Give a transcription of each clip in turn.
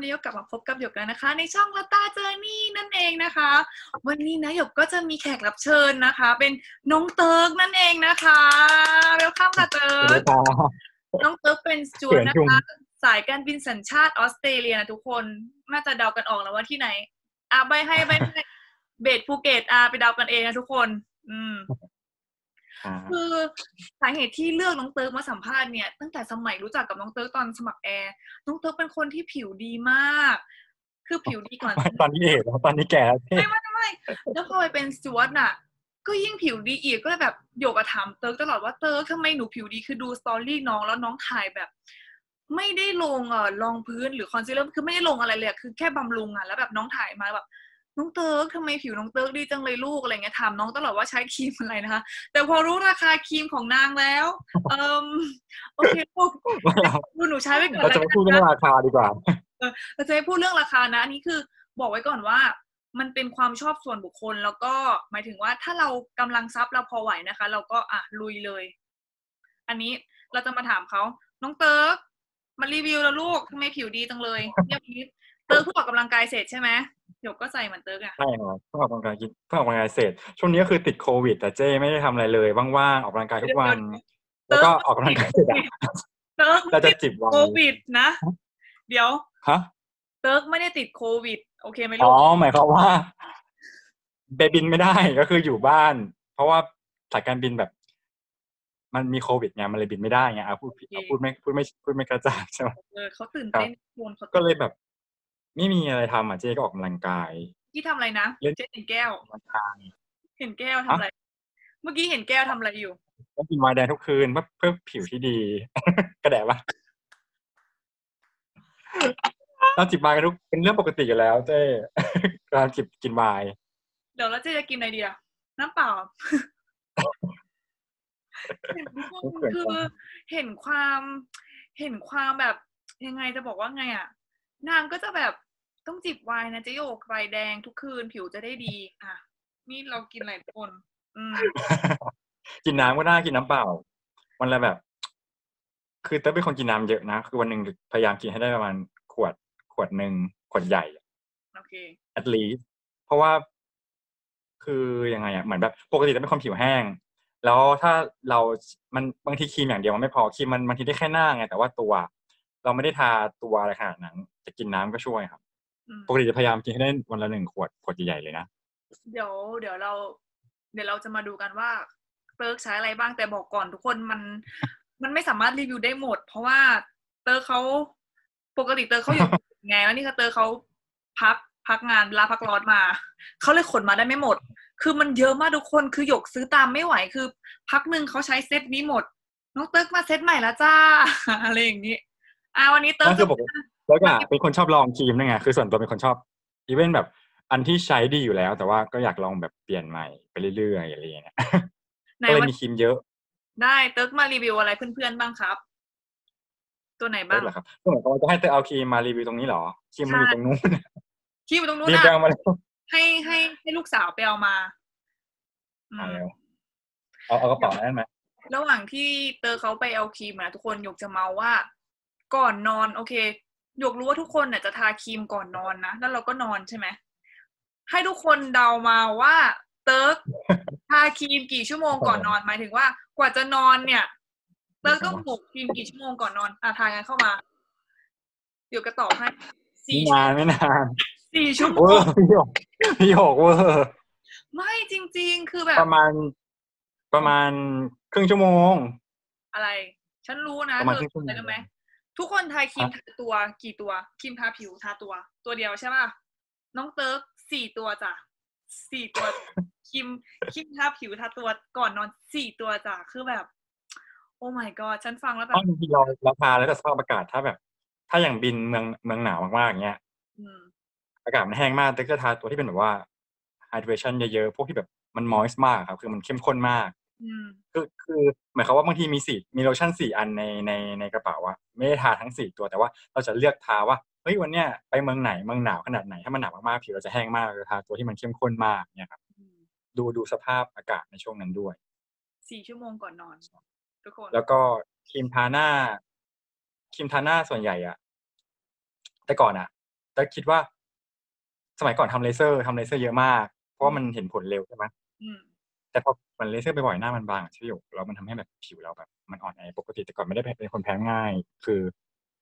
ทุกคนวันนี้ก็กลับมาพบกับหยกแล้วนะคะ ในช่องละตาเจอนี่นั่นเองนะคะ วันนี้นะหยกก็จะมีแขกรับเชิญนะคะ เป็นน้องเติร์กนั่นเองนะคะ welcome ค่ะเติร์กน้องเติร์กเป็นสจ๊วตนะคะ สายการบินสัญชาติออสเตรเลียนะทุกคนน่าจะเดากันออกแล้วว่าที่ไหนอะใบให้ใบให้ base ภูเก็ตอะไปเดากันเองนะทุกคน อืม คือสาเหตุที่เลือกน้องเติร์กมาสัมภาษณ์เนี่ยตั้งแต่สมัยรู้จักกับน้องเติร์กตอนสมัครแอร์น้องเติร์กเป็นคนที่ผิวดีมาก คือผิวดีก่อนตอนนี้เอ๋ตอนนี้แก่แล้วไม่ไม่ไม่แล้วพอไปเป็นสจ๊วตน่ะ ก็ยิ่งผิวดีอีกก็เลยแบบหยกก็ถามเติร์กตลอดว่าเติร์กทำไมหนูผิวดีคือดู story น้องแล้วน้องถ่ายแบบไม่ได้ลงเอ่อรองพื้นหรือคอนซีลเลอร์คือไม่ได้ลงอะไรเลยคือแค่บำรุงอะแล้วแบบน้องถ่ายมาแบบ น้องเติร์กทำไมผิวน้องเติร์กดีจังเลยลูกอะไรเงี้ยถามน้องตลอดว่าใช้ครีมอะไรนะคะ แต่พอรู้ราคาครีมของนางแล้วเออโอเคพูดดูหนูใช้ไว้ก่อนเราจะไม่พูดเรื่องราคาดีกว่าเราจะไม่พูดเรื่องราคานะอันนี้คือบอกไว้ก่อนว่ามันเป็นความชอบส่วนบุคคลแล้วก็หมายถึงว่าถ้าเรากำลังทรัพย์เราพอไหวนะคะ เราก็อะลุยเลย อันนี้เราจะมาถามเขาน้องเติร์กมารีวิวแล้วลูกทำไมผิวดีจังเลยเรียบนิด เติร์กเพิ่งออกกำลังกายเสร็จใช่ไหมหยกก็ใส่เหมือนเติร์กอะใช่ครับเพิ่งออกกำลังกายกินเพิ่งออกกำลังกายเสร็จ ช่วงนี้ก็คือติดโควิด แต่เจ้ไม่ได้ทำอะไรเลยว่างๆออกกำลังกายทุกวัน แล้วก็ออกกำลังกายเสร็จอะเติร์กเราจะจิบไวน์โควิดนะ เดี๋ยวฮะเติร์กไม่ได้ติดโควิด โอเคไหมลูอ๋อกหมายความว่าเบบินไม่ได้ก็คืออยู่บ้าน เพราะว่าสายการบินแบบ มันมีโควิดไงมันเลยบินไม่ได้ไงอะพูดผิดอะพูดไม่พูดไม่พูดไม่กระจ่างใช่ไหมเออเขาตื่นเต้นคนเขาก็เลยแบบ ไม่มีอะไรทำอะเจ๊ก็ออกกำลังกายที่ทำอะไรนะเล่นเจ๊เห็นแก้วออกกำลังกายเห็นแก้วทำอะไร เมื่อกี้เห็นแก้วทำอะไรอยู่ต้องกินไวน์แดงทุกคืนเพื่อเพื่อผิวที่ดี กระแดะปะเราจิบไวน์กันทุกเป็นเรื่องปกติอยู่แล้ว เจ๊การจิบกินไวน์เดี๋ยวแล้วเจ๊จะกินอะไรดีอะน้ำเปล่าเห็นทุกคนคือเห็นความ เห็นความแบบยังไงจะบอกว่าไงอะ นางก็จะแบบต้องจิบไวน์นะเจ๊โยกไวน์แดงทุกคืนผิวจะได้ดี อะ นี่เรากินอะไรทุกคน อืมกินน้ำก็ได้กินน้ำเปล่าวันละแบบ คือเต้ยเป็นคนกินน้ำเยอะนะ คือวันหนึ่งพยายามกินให้ได้ประมาณขวดขวดหนึ่งขวดใหญ่โอเค at least เพราะว่า คือยังไงอะเหมือนแบบปกติจะเป็นคนผิวแห้ง แล้วถ้าเรา มันบางทีครีมอย่างเดียวมันไม่พอครีมมันบางทีได้แค่หน้าไงแต่ว่าตัว เราไม่ได้ทาตัวอะไรขนาดนั้นจะกินน้ำก็ช่วยครับอืมปกติจะพยายามกินให้ได้วันละหนึ่งขวดขวดใหญ่ๆเลยนะเดี๋ยวเดี๋ยวเรา เดี๋ยวเราจะมาดูกันว่าเติร์กใช้อะไรบ้างแต่บอกก่อนทุกคนมัน มันไม่สามารถรีวิวได้หมด เพราะว่าเติร์กเขาปกติเติร์กเขาอยู่ไงแล้วนี่คือเติร์กเขาพักพักงานลาพักร้อนมาเขาเลยขนมาได้ไม่หมด คือมันเยอะมากทุกคนคือหยกซื้อตามไม่ไหวคือ พักหนึ่งเขาใช้เซตนี้หมด น้องเติร์กมาเซตใหม่แล้วจ้าอะไรอย่างนี้ อ่าวันนี้เติร์กนั่นคือปกติแล้วก็เป็นคนชอบลองครีมด้วยไงคือส่วนตัวเป็นคนชอบ even แบบอันที่ใช้ดีอยู่แล้ว แต่ว่าก็อยากลองแบบเปลี่ยนใหม่ไปเรื่อยๆอะไรอย่างเงี้ยมันก็เลยมันมีครีมเยอะ ได้เติร์กมารีวิวอะไรเพื่อนๆบ้างครับ ตัวไหนบ้างเหรอครับก็เหมือนกับว่าจะให้เติร์กเอาครีมมารีวิวตรงนี้เหรอครีมมันอยู่ตรงนู้นคีบตรงนู้นรีบนะไปเอามาแล้วให้ให้ให้ลูกสาวไปเอามาอือ่ามแล้วเอาเอากระเป๋านั่นไหมระหว่างที่เติร์กเขาไปเอาครีมนะทุกคนหยกจะเมาท์ว่า ก่อนนอน โอเคหยกรู้ว่าทุกคนเนี่ยจะทาครีมก่อนนอนนะแล้วเราก็นอนใช่ไหมให้ทุกคนเดามาว่าเติร์กทาครีมกี่ชั่วโมงก่อนนอนหมายถึงว่า กว่าจะนอนเนี่ยเติร์กต้องหมกครีมกี่ชั่วโมงก่อนนอนอะทายกันเข้ามาเดี๋ยวก็ตอบให้สี่ไม่นานไม่นานสี่ชั่วโมเวองร์พี่หยกพี่หยกเวอร์ไม่จริง ๆ คือแบบ ประมาณ ประมาณครึ่งชั่วโมง อะไร ฉันรู้นะประมาณเธอครึ่งชั่วโมงอะไรรู้ไหม ทุกคนทายครีมฮะทาตัวกี่ตัวครีมทาผิวทาตัว ตัวเดียวใช่ป่ะน้องเติร์กสี่ตัวจ้ะสี่ตัวครีมครีมทาผิวทาตัวก่อนนอนสี่ตัวจ้ะคือแบบ โอ้ my god ฉันฟังแล้วแบต้บองทีเราเราทาแล้วแต่สภาพอากาศถ้าแบบ ถ้าอย่างบินเมืองเมืองหนาวมากๆอย่างเงี้ยอืมอากาศมันแห้งมากแต่ก็ทาตัวที่เป็นแบบว่า hydration เยอะๆพวกที่แบบมัน moist มากครับ คือมันเข้มข้นมากอืม คือคือหมายความว่าบางทีมีสี่มีโลชั่นสี่อันในในในกระเป๋าอะไม่ได้ทาทั้งสี่ตัวแต่ว่าเราจะเลือกทาว่าเฮ้ยวันเนี้ยไปเมืองไหนเมืองหนาวขนาดไหนถ้ามันหนาวมากๆผิวเราจะแห้งมากเราจะทาตัวที่มันเข้มข้นมากเนี่ยครับอืมดูดูสภาพอากาศในช่วงนั้นด้วยสี่ชั่วโมงก่อนนอนทุกคนแล้วก็ครีมทาหน้าครีมทาหน้าส่วนใหญ่อะแต่ก่อนอะแต่คิดว่า สมัยก่อนทำเลเซอร์ทำเลเซอร์เยอะมาก เพราะว่ามันเห็นผลเร็วใช่ไหมอืม แต่พอมันเลเซอร์ไปบ่อยหน้ามันบางใช่ไหมหยกแล้วมันทำให้แบบผิวเราแบบมันอ่อนแอปกติแต่ก่อนไม่ได้เป็นคนแพ้ง่าย คือ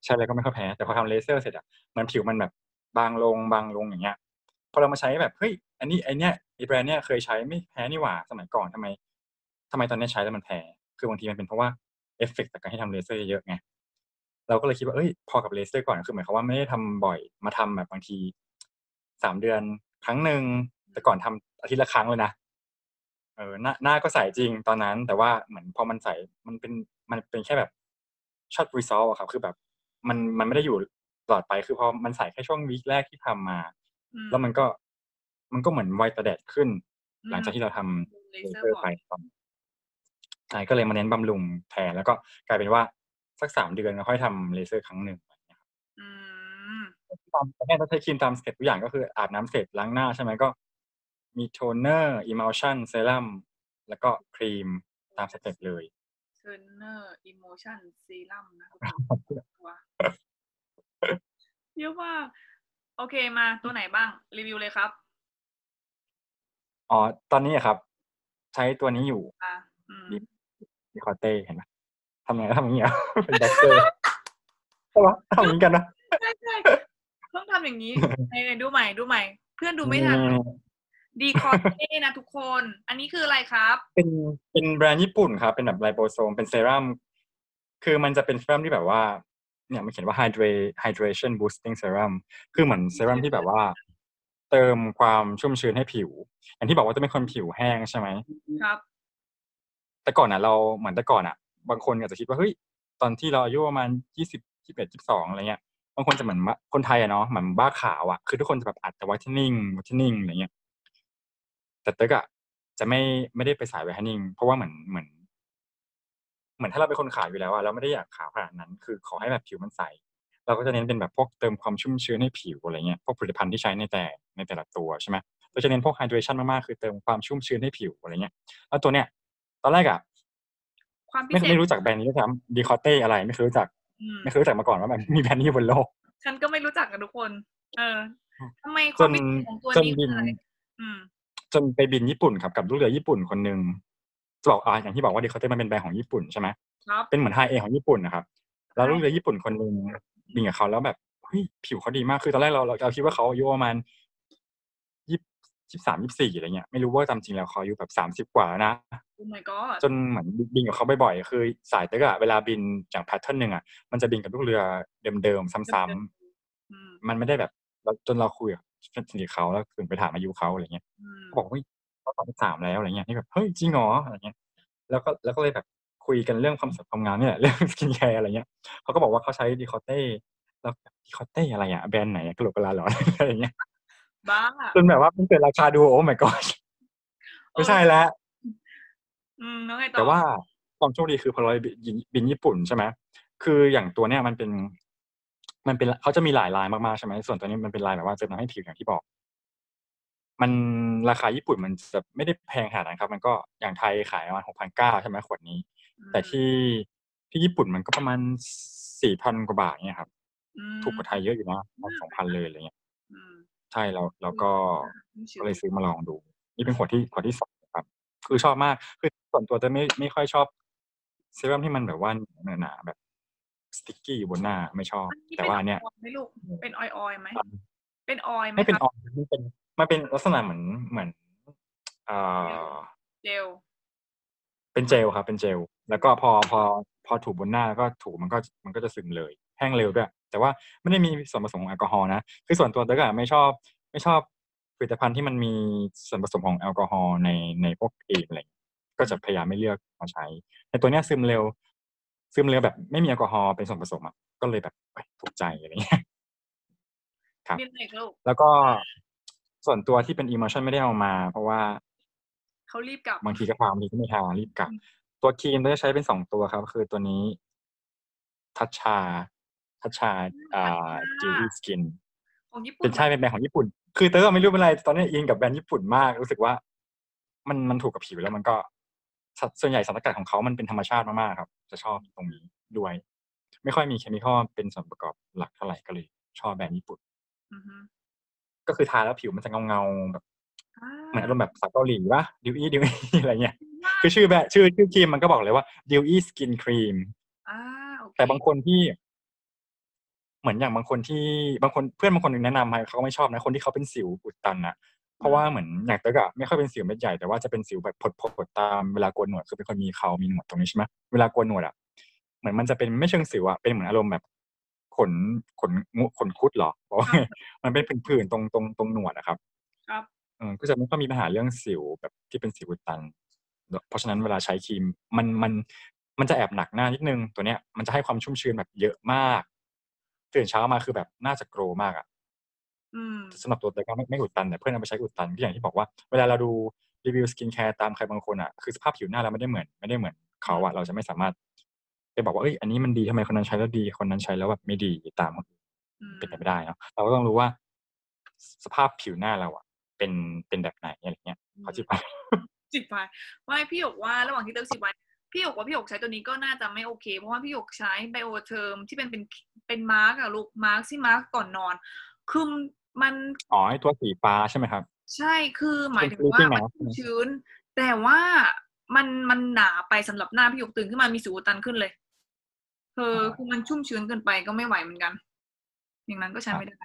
ใช่แล้วก็ไม่ค่อยแพ้ แต่พอทำเลเซอร์เสร็จอะมันผิวมันแบบบางลงบางลงอย่างเงี้ยพอเรามาใช้แบบเฮ้ยอันนี้ไอเนี้ยไอแบรนด์เนี้ยเคยใช้ไม่แพ้นี่หว่าสมัยก่อนทำไมทำไมตอนนี้ใช้แล้วมันแพ้คือบางทีมันเป็นเพราะว่าเอฟเฟกต์จากการที่ทำเลเซอร์เยอะไงเราก็เลยคิดว่าเอ้ยพอกับเลเซอร์ก่อนคือหมายความว่าไม่ได้ทำบ่อยมาทำแบบบางทีสามเดือนครั้งหนึ่งแต่ก่อนทำอาทิตย์ละครั้งเลยนะ เออหน้าหน้าก็ใสจริงตอนนั้น แต่ว่าเหมือนพอมันใสมันเป็นมันเป็นแค่แบบshort result อะครับคือแบบ มันมันไม่ได้อยู่ตลอดไปคือพอมันใสแค่ช่วง week แรกที่ทำมาอืมแล้วมันก็มันก็เหมือนไวต่อแดดขึ้นอืมหลังจากที่เราทำเลเลเซอเซอร์ร์บ่ไปอยใช่ก็เลยมาเน้นบำรุงแทนแล้วก็กลายเป็นว่าสักสามเดือนเราค่อยทำเลเซอร์ครั้งหนึ่งอะไรอย่างเงี้ยครับอืมตามแม่ต้องใช้ครีมตามสเต็ปทุกอย่างก็คืออาบน้ำเสร็จล้างหน้าใช่ไหมก็ มี toner emulsion serumแล้วก็ครีมตามสเต็ปเลย toner emulsion serum นะทุกคนตัวเยอะมากโอเคมาตัวไหนบ้าง รีวิวเลยครับอ๋อตอนนี้อะครับ ใช้ตัวนี้อยู่อะอืม Decorté เห็นไหมทำไงทำอย่างเงี้ยเป็นด็อกเตอร์ใช่ปะทำอย่างนี้กันนะใช่ใช่ต้องทำอย่างนี้ไหนๆดูใหม่ดูใหม่ เพื่อนดูไม่ทัน ดีคอเต้นะทุกคน อันนี้คืออะไรครับ เป็นเป็นแบรนด์ญี่ปุ่นครับ เป็นแบบไลโปโซม เป็นเซรั่ม คือมันจะเป็นเซรั่มที่แบบว่า เนี่ยมันเขียนว่า hydrate hydration boosting serum คือเหมือนเซรั่มที่แบบว่า เติมความชุ่มชื้นให้ผิว อย่างที่บอกว่าจะเป็นคนผิวแห้งใช่ไหม ครับ แต่ก่อนอะ เราเหมือนแต่ก่อนอะ บางคนอาจจะคิดว่าเฮ้ย ตอนที่เราอายุประมาณยี่สิบยี่สิบเอ็ดยี่สิบสองอะไรเงี้ย บางคนจะเหมือนว่าคนไทยอะเนาะ เหมือนบ้าขาวอะคือทุกคนจะแบบอัดแต่ไวท์เท whitening อะไรเงี้ย แต่เติร์กอะจะไม่ไม่ได้ไปสาย whitening เพราะว่าเหมือนเหมือน เหมือนถ้าเราเป็นคนขาวอยู่แล้วอะเราไม่ได้อยากขาวขนาดนั้น คือขอให้แบบผิวมันใสเราก็จะเน้นเป็นแบบพวกเติมความชุ่มชื้นให้ผิวอะไรเงี้ยพวกผลิตภัณฑ์ที่ใช้ในแต่ในแต่ละตัวใช่ไหมเราจะเน้นพวก hydration มากๆคือเติมความชุ่มชื้นให้ผิวอะไรเงี้ยแล้วตัวเนี้ยตอนแรกอะความพิไม่เศษไม่รู้จักแบรนด์นี้ด้วยซ้ำดีคอเต้อะไรไม่เคยรู้จักอืมไม่เคยรู้จักมาก่อนว่าแบบมีแบรนด์นี้บนโลก ฉันก็ไม่รู้จักกันทุกคน เออทำไมคจวามนพิเศษของตัวจนนี้บิคือนอะไรอืม จนไปบินญี่ปุ่นครับกับลูกเรือญี่ปุ่นคนหนึ่งจะบอกอ่าอย่างที่บอกว่าดีคอเต้มันเป็นแบรนด์ของญี่ปุ่นใช่ไหมครับเป็นเหมือนไฮเอของญี่ปุ่นนะครับ แล้วลูกเรือญี่ปุ่นคนหนึ่งบินกับเขาแล้วแบบเฮ้ยผิวเขาดีมากคือตอนแรกเราเราเราคิดว่าเขาอายุประมาณยี่สิบสามยี่สี่อะไรเงี้ยไม่รู้ว่าตามจริงแล้วเขาอายุแบบสามสิบกว่าแล้วนะoh my god จนเหมือนบินกับเขาบ่อยๆคือสายเติร์กอะเวลาบินอย่าง pattern หนึ่งอะมันจะบินกับลูกเรือเดิมๆซ้ำอืมๆมันไม่ได้แบบเราจนเราคุยกับ สนิทเขาแล้วถึงไปถามอายุเขาอะไรเงี้ยอืมเขาบอกว่าเฮ้ยเขาสองสามแล้วอะไรเงี้ยนี่แบบเฮ้ยจริงเหรออะไรเงี้ย แล้วก็แล้วก็เลยแบบคุยกันเรื่องความสวยความงามนี่แหละเรื่อง skincare อะไรเงี้ยเขาก็บอกว่าเขาใช้ Decorté แล้ว Decorté อะไรอะแบรนด์ไหนอะกระโหลกกระลาเหรออะไรเงี้ยบ้าจนแบบว่ามันเกิดราคาดูโอ้ my god ไม่ใช่แล้วอืมแล้วไงต่อแต่ว่าความโชคดีคือพอเราบินบินญี่ปุ่นใช่ไหมคืออย่างตัวเนี้ยมันเป็น มันเป็นเขาจะมีหลายลายมากๆใช่ไหมส่วนตัวนี้มันเป็นลายแบบว่าเติมน้ำให้ผิวอย่างที่บอก มันราคาญี่ปุ่นมันจะไม่ได้แพงขนาดนั้นครับ มันก็อย่างไทยขายประมาณหกพันเก้าใช่ไหมขวดนี้ แต่ที่ที่ญี่ปุ่นมันก็ประมาณสี่พันกว่าบาทเนี่ยครับอืมถูกกว่าไทยเยอะอยู่นะมันสองพันเลยอะไรเงี้ยอืมใช่เราเราก็อืมก็เลยซื้อมาลองดู นี่เป็นขวดที่ขวดที่สองครับ คือชอบมากคือส่วนตัวจะไม่ไม่ค่อยชอบเซรั่มที่มันแบบว่าหนาๆแบบ สติ๊กกี้อยู่บนหน้าไม่ชอบนี่แต่ว่าอันเนี้ยป็ไม่ลูกเป็นออยออยไหมเป็นออยไหมไม่เป็นคอรับอยล์มันเป็นมันเป็นลักษณะเหมือนเหมือนเอ่อเจลเป็นเจลครับ เป็นเจลแล้วก็พอพอพอถูบนหน้าแล้วก็ถูมันก็มันก็จะซึมเลย แห้งเร็วด้วย แต่ว่าไม่ได้มีส่วนผสมของแอลกอฮอล์นะคือส่วนตัวเตกอะไม่ชอบ ไม่ชอบผลิตภัณฑ์ที่มันมีส่วนผสมของแอลกอฮอล์ในในพวกครีมอะไรอย่างเงี้ยก็จะพยายามไม่เลือกมาใช้แต่ตัวเนี้ยซึมเร็ว ซึมเร็วแบบไม่มีแอลกอฮอล์เป็นส่วนผสมอะก็เลยแบบเอ้ยถูกใจอะไรเงี้ยครับมีอะไรอีกลูกแล้วก็ส่วนตัวที่เป็น emotion ไม่ได้เอามา เพราะว่าเขารีบกลับบางทีก็ทาบางทีก็ไม่ทารีบกลับ ตัวครีมเราจะใช้เป็นสองตัวครับ คือตัวนี้ Tatcha Tatcha อ่า Dewy Skinของญี่ปุ่นเป็นใช่เป็นแบรนด์ของญี่ปุ่น คือเติร์กไม่รู้เป็นไร ตอนนี้อินกับแบรนด์ญี่ปุ่นมาก รู้สึกว่า มันมันถูกกับผิวแล้วมันก็ ส่วนใหญ่สารสกัดของเขามันเป็นธรรมชาติมากๆครับ จะชอบตรงนี้ด้วย ไม่ค่อยมี chemical เป็นส่วนประกอบหลักเท่าไหร่ก็เลย ชอบแบรนด์ญี่ปุ่นอือฮึก็คือทาแล้วผิวมันจะเงาๆแบบอาเหมือนอารมณ์แบบสาวเกาหลีปะ dewy dewy อะไรเงี้ยดีมากคือชื่อแบรนด์ชื่อชื่อครีมมันก็บอกเลยว่า Dewy Skin Cream อาโอเคแต่บางคนที่ เหมือนอย่างบางคนที่บางคนเพื่อนบางคนหนึ่งแนะนำมาเขาก็ไม่ชอบนะ คนที่เขาเป็นสิวอุดตันอะ เพราะว่าเหมือนอย่างเติร์กอะไม่ค่อยเป็นสิวเม็ดใหญ่แต่ว่าจะเป็นสิวแบบผดๆตามเวลาโกนหนวดคือเป็นคนมีเขามีหนวดตรงนี้ใช่ไหมเวลาโกนหนวดอะเหมือนมันจะเป็นไม่เชิงสิวอะเป็นเหมือนอารมณ์แบบขนขนงูขนคุดเหรอบอกว่ามันเป็นผื่นๆตรงตรงตรงหนวดอะครับ ครับเออก็จะไม่ค่อยมีปัญหาเรื่องสิวแบบที่เป็นสิวอุดตัน เพราะฉะนั้นเวลาใช้ครีมมันมันมันจะแอบหนักหน้านิดนึงตัวเนี้ยมันจะให้ความชุ่มชื้นแบบเยอะมากตื่นเช้ามาคือแบบหน้าจะ glow มากอะอืม สำหรับตัวเติร์กก็ไม่ไม่อุดตันแต่เพื่อนเอาไปใช้อุดตันที่อย่างที่บอกว่าเวลาเราดูรีวิว skincare ตามใครบางคนอะคือสภาพผิวหน้าเราไม่ได้เหมือน ไม่ได้เหมือนเขาอะเราจะไม่สามารถไปบอกว่าเอ้ยอันนี้มันดีทำไมคนนั้นใช้แล้วดีคนนั้นใช้แล้วแบบไม่ดีตามคนอื่นอืมเป็นไปไม่ได้เนาะเราก็ต้องรู้ว่า สภาพผิวหน้าเราอะ เป็นเป็นแบบไหนอะไรเงี้ยเขาจิบไปสิบไปไม่พี่หยกว่าระหว่างที่เติมสิบวันพี่หยกว่าพี่หยกใช้ตัวนี้ก็น่าจะไม่โอเค เพราะว่าพี่หยกใช้ Biotherm ที่เป็นเป็นเป็นมาร์กอะลูกมาร์กที่มาร์กก่อนนอนคือ มันอ๋อไอตัวสีฟ้าใช่ไหมครับ ใช่คือหมายถึงเป็นว่า sleeping มัน mask ชุ่มชื้น แต่ว่ามันมันหนาไปสำหรับหน้าพี่หยกตื่นขึ้นมามีสิวอุดตันขึ้นเลยเออคือมันชุ่มชื้นเกินไปก็ไม่ไหวเหมือนกัน อย่างนั้นก็ใช้ไม่ได้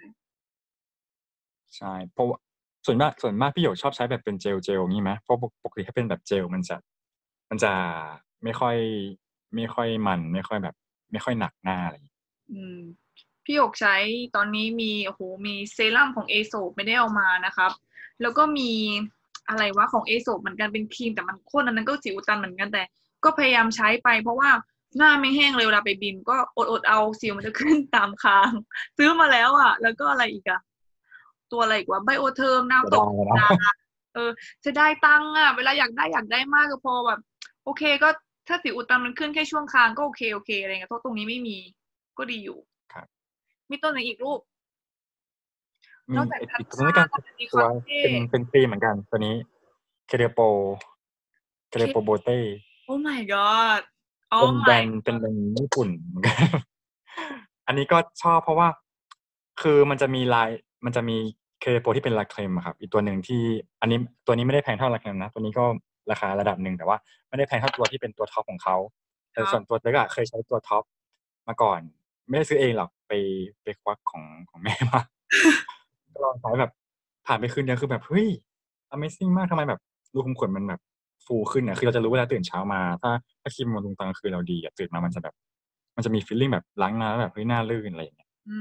ใช่เพราะว่าส่วนมากส่วนมากพี่หยกชอบใช้แบบเป็นเจลเจลงี้ไหมเพราะปกปกติถ้าเป็นแบบเจลมันจะมันจะไม่ค่อย ไม่ค่อยมัน ไม่ค่อยแบบ ไม่ค่อยหนักหน้าอะไรอย่างเงี้ยอืม พี่หยกใช้ตอนนี้มีโอ้โหมีเซรั่มของเอโซไม่ได้เอามานะครับ แล้วก็มีอะไรวะของเอโซเหมือนกันเป็นครีมแต่มันข้นอันนั้นก็สิวอุดตันเหมือนกันแต่ ก็พยายามใช้ไป เพราะว่าหน้าไม่แห้งเลยเวลาไปบิน ก็อดอดๆเอาสิวมันจะขึ้นตามคาง ซื้อมาแล้วอะ แล้วก็อะไรอีกอะตัวอะไรอีกวะ Biotherm น้ำตบเสียดายนะดาเออจะได้ตังค์อะ เวลาอยากได้อยากได้มากก็พอแบบ โอเคก็ถ้าสิวอุดตันมันขึ้นแค่ช่วงคางก็โอเคโอเคอะไรเงี้ยเพราะตรงนี้ไม่มีก็ดีอยู่ครับ มีตัวไหนอีกรูปมีนอกจากอีกทันอีกตัวนี้กันชาติมีตัวคาเฟ่เป็นเป็นครีมเหมือนกัน ตัวนี้เคเดโปเคเดโปโบเต้โอ้ my god โอ้เป็นแบร my นด์เป็นแบรนด์ญี่ปุ่นเหมือนกันอันนี้ก็ชอบเพราะว่า คือมันจะมีลาย มันจะมีเคเดโปที่เป็นลายเคลมอะครับ อีกตัวหนึ่งที่ อันนี้ตัวนี้ไม่ได้แพงเท่าลายเคลมนะ ตัวนี้ก็ราคาระดับหนึ่งแต่ว่าไม่ได้แพงเท่าตัวที่เป็นตัวท็อปของเขาแต่ครับส่วนตัวเล็กอะเคยใช้ตัวท็อปมาก่อน ไม่ได้ซื้อเองหรอก ไปไปควักของของแม่มาก็ลองใช้แบบผ่านไปคืนเดียวคือแบบเฮ้ย Amazing มากทำไมแบบรูขุมขนมันแบบฟูขึ้นอะคือเราจะรู้เวลาตื่นเช้ามา ถ้าถ้าครีมบำรุงตอนกลางคืนเราดีอะตื่นมามันจะแบบ มันจะมี feeling แบบล้างหน้าแล้วแบบเฮ้ยหน้าลื่นอะไรอย่างเงี้ยอื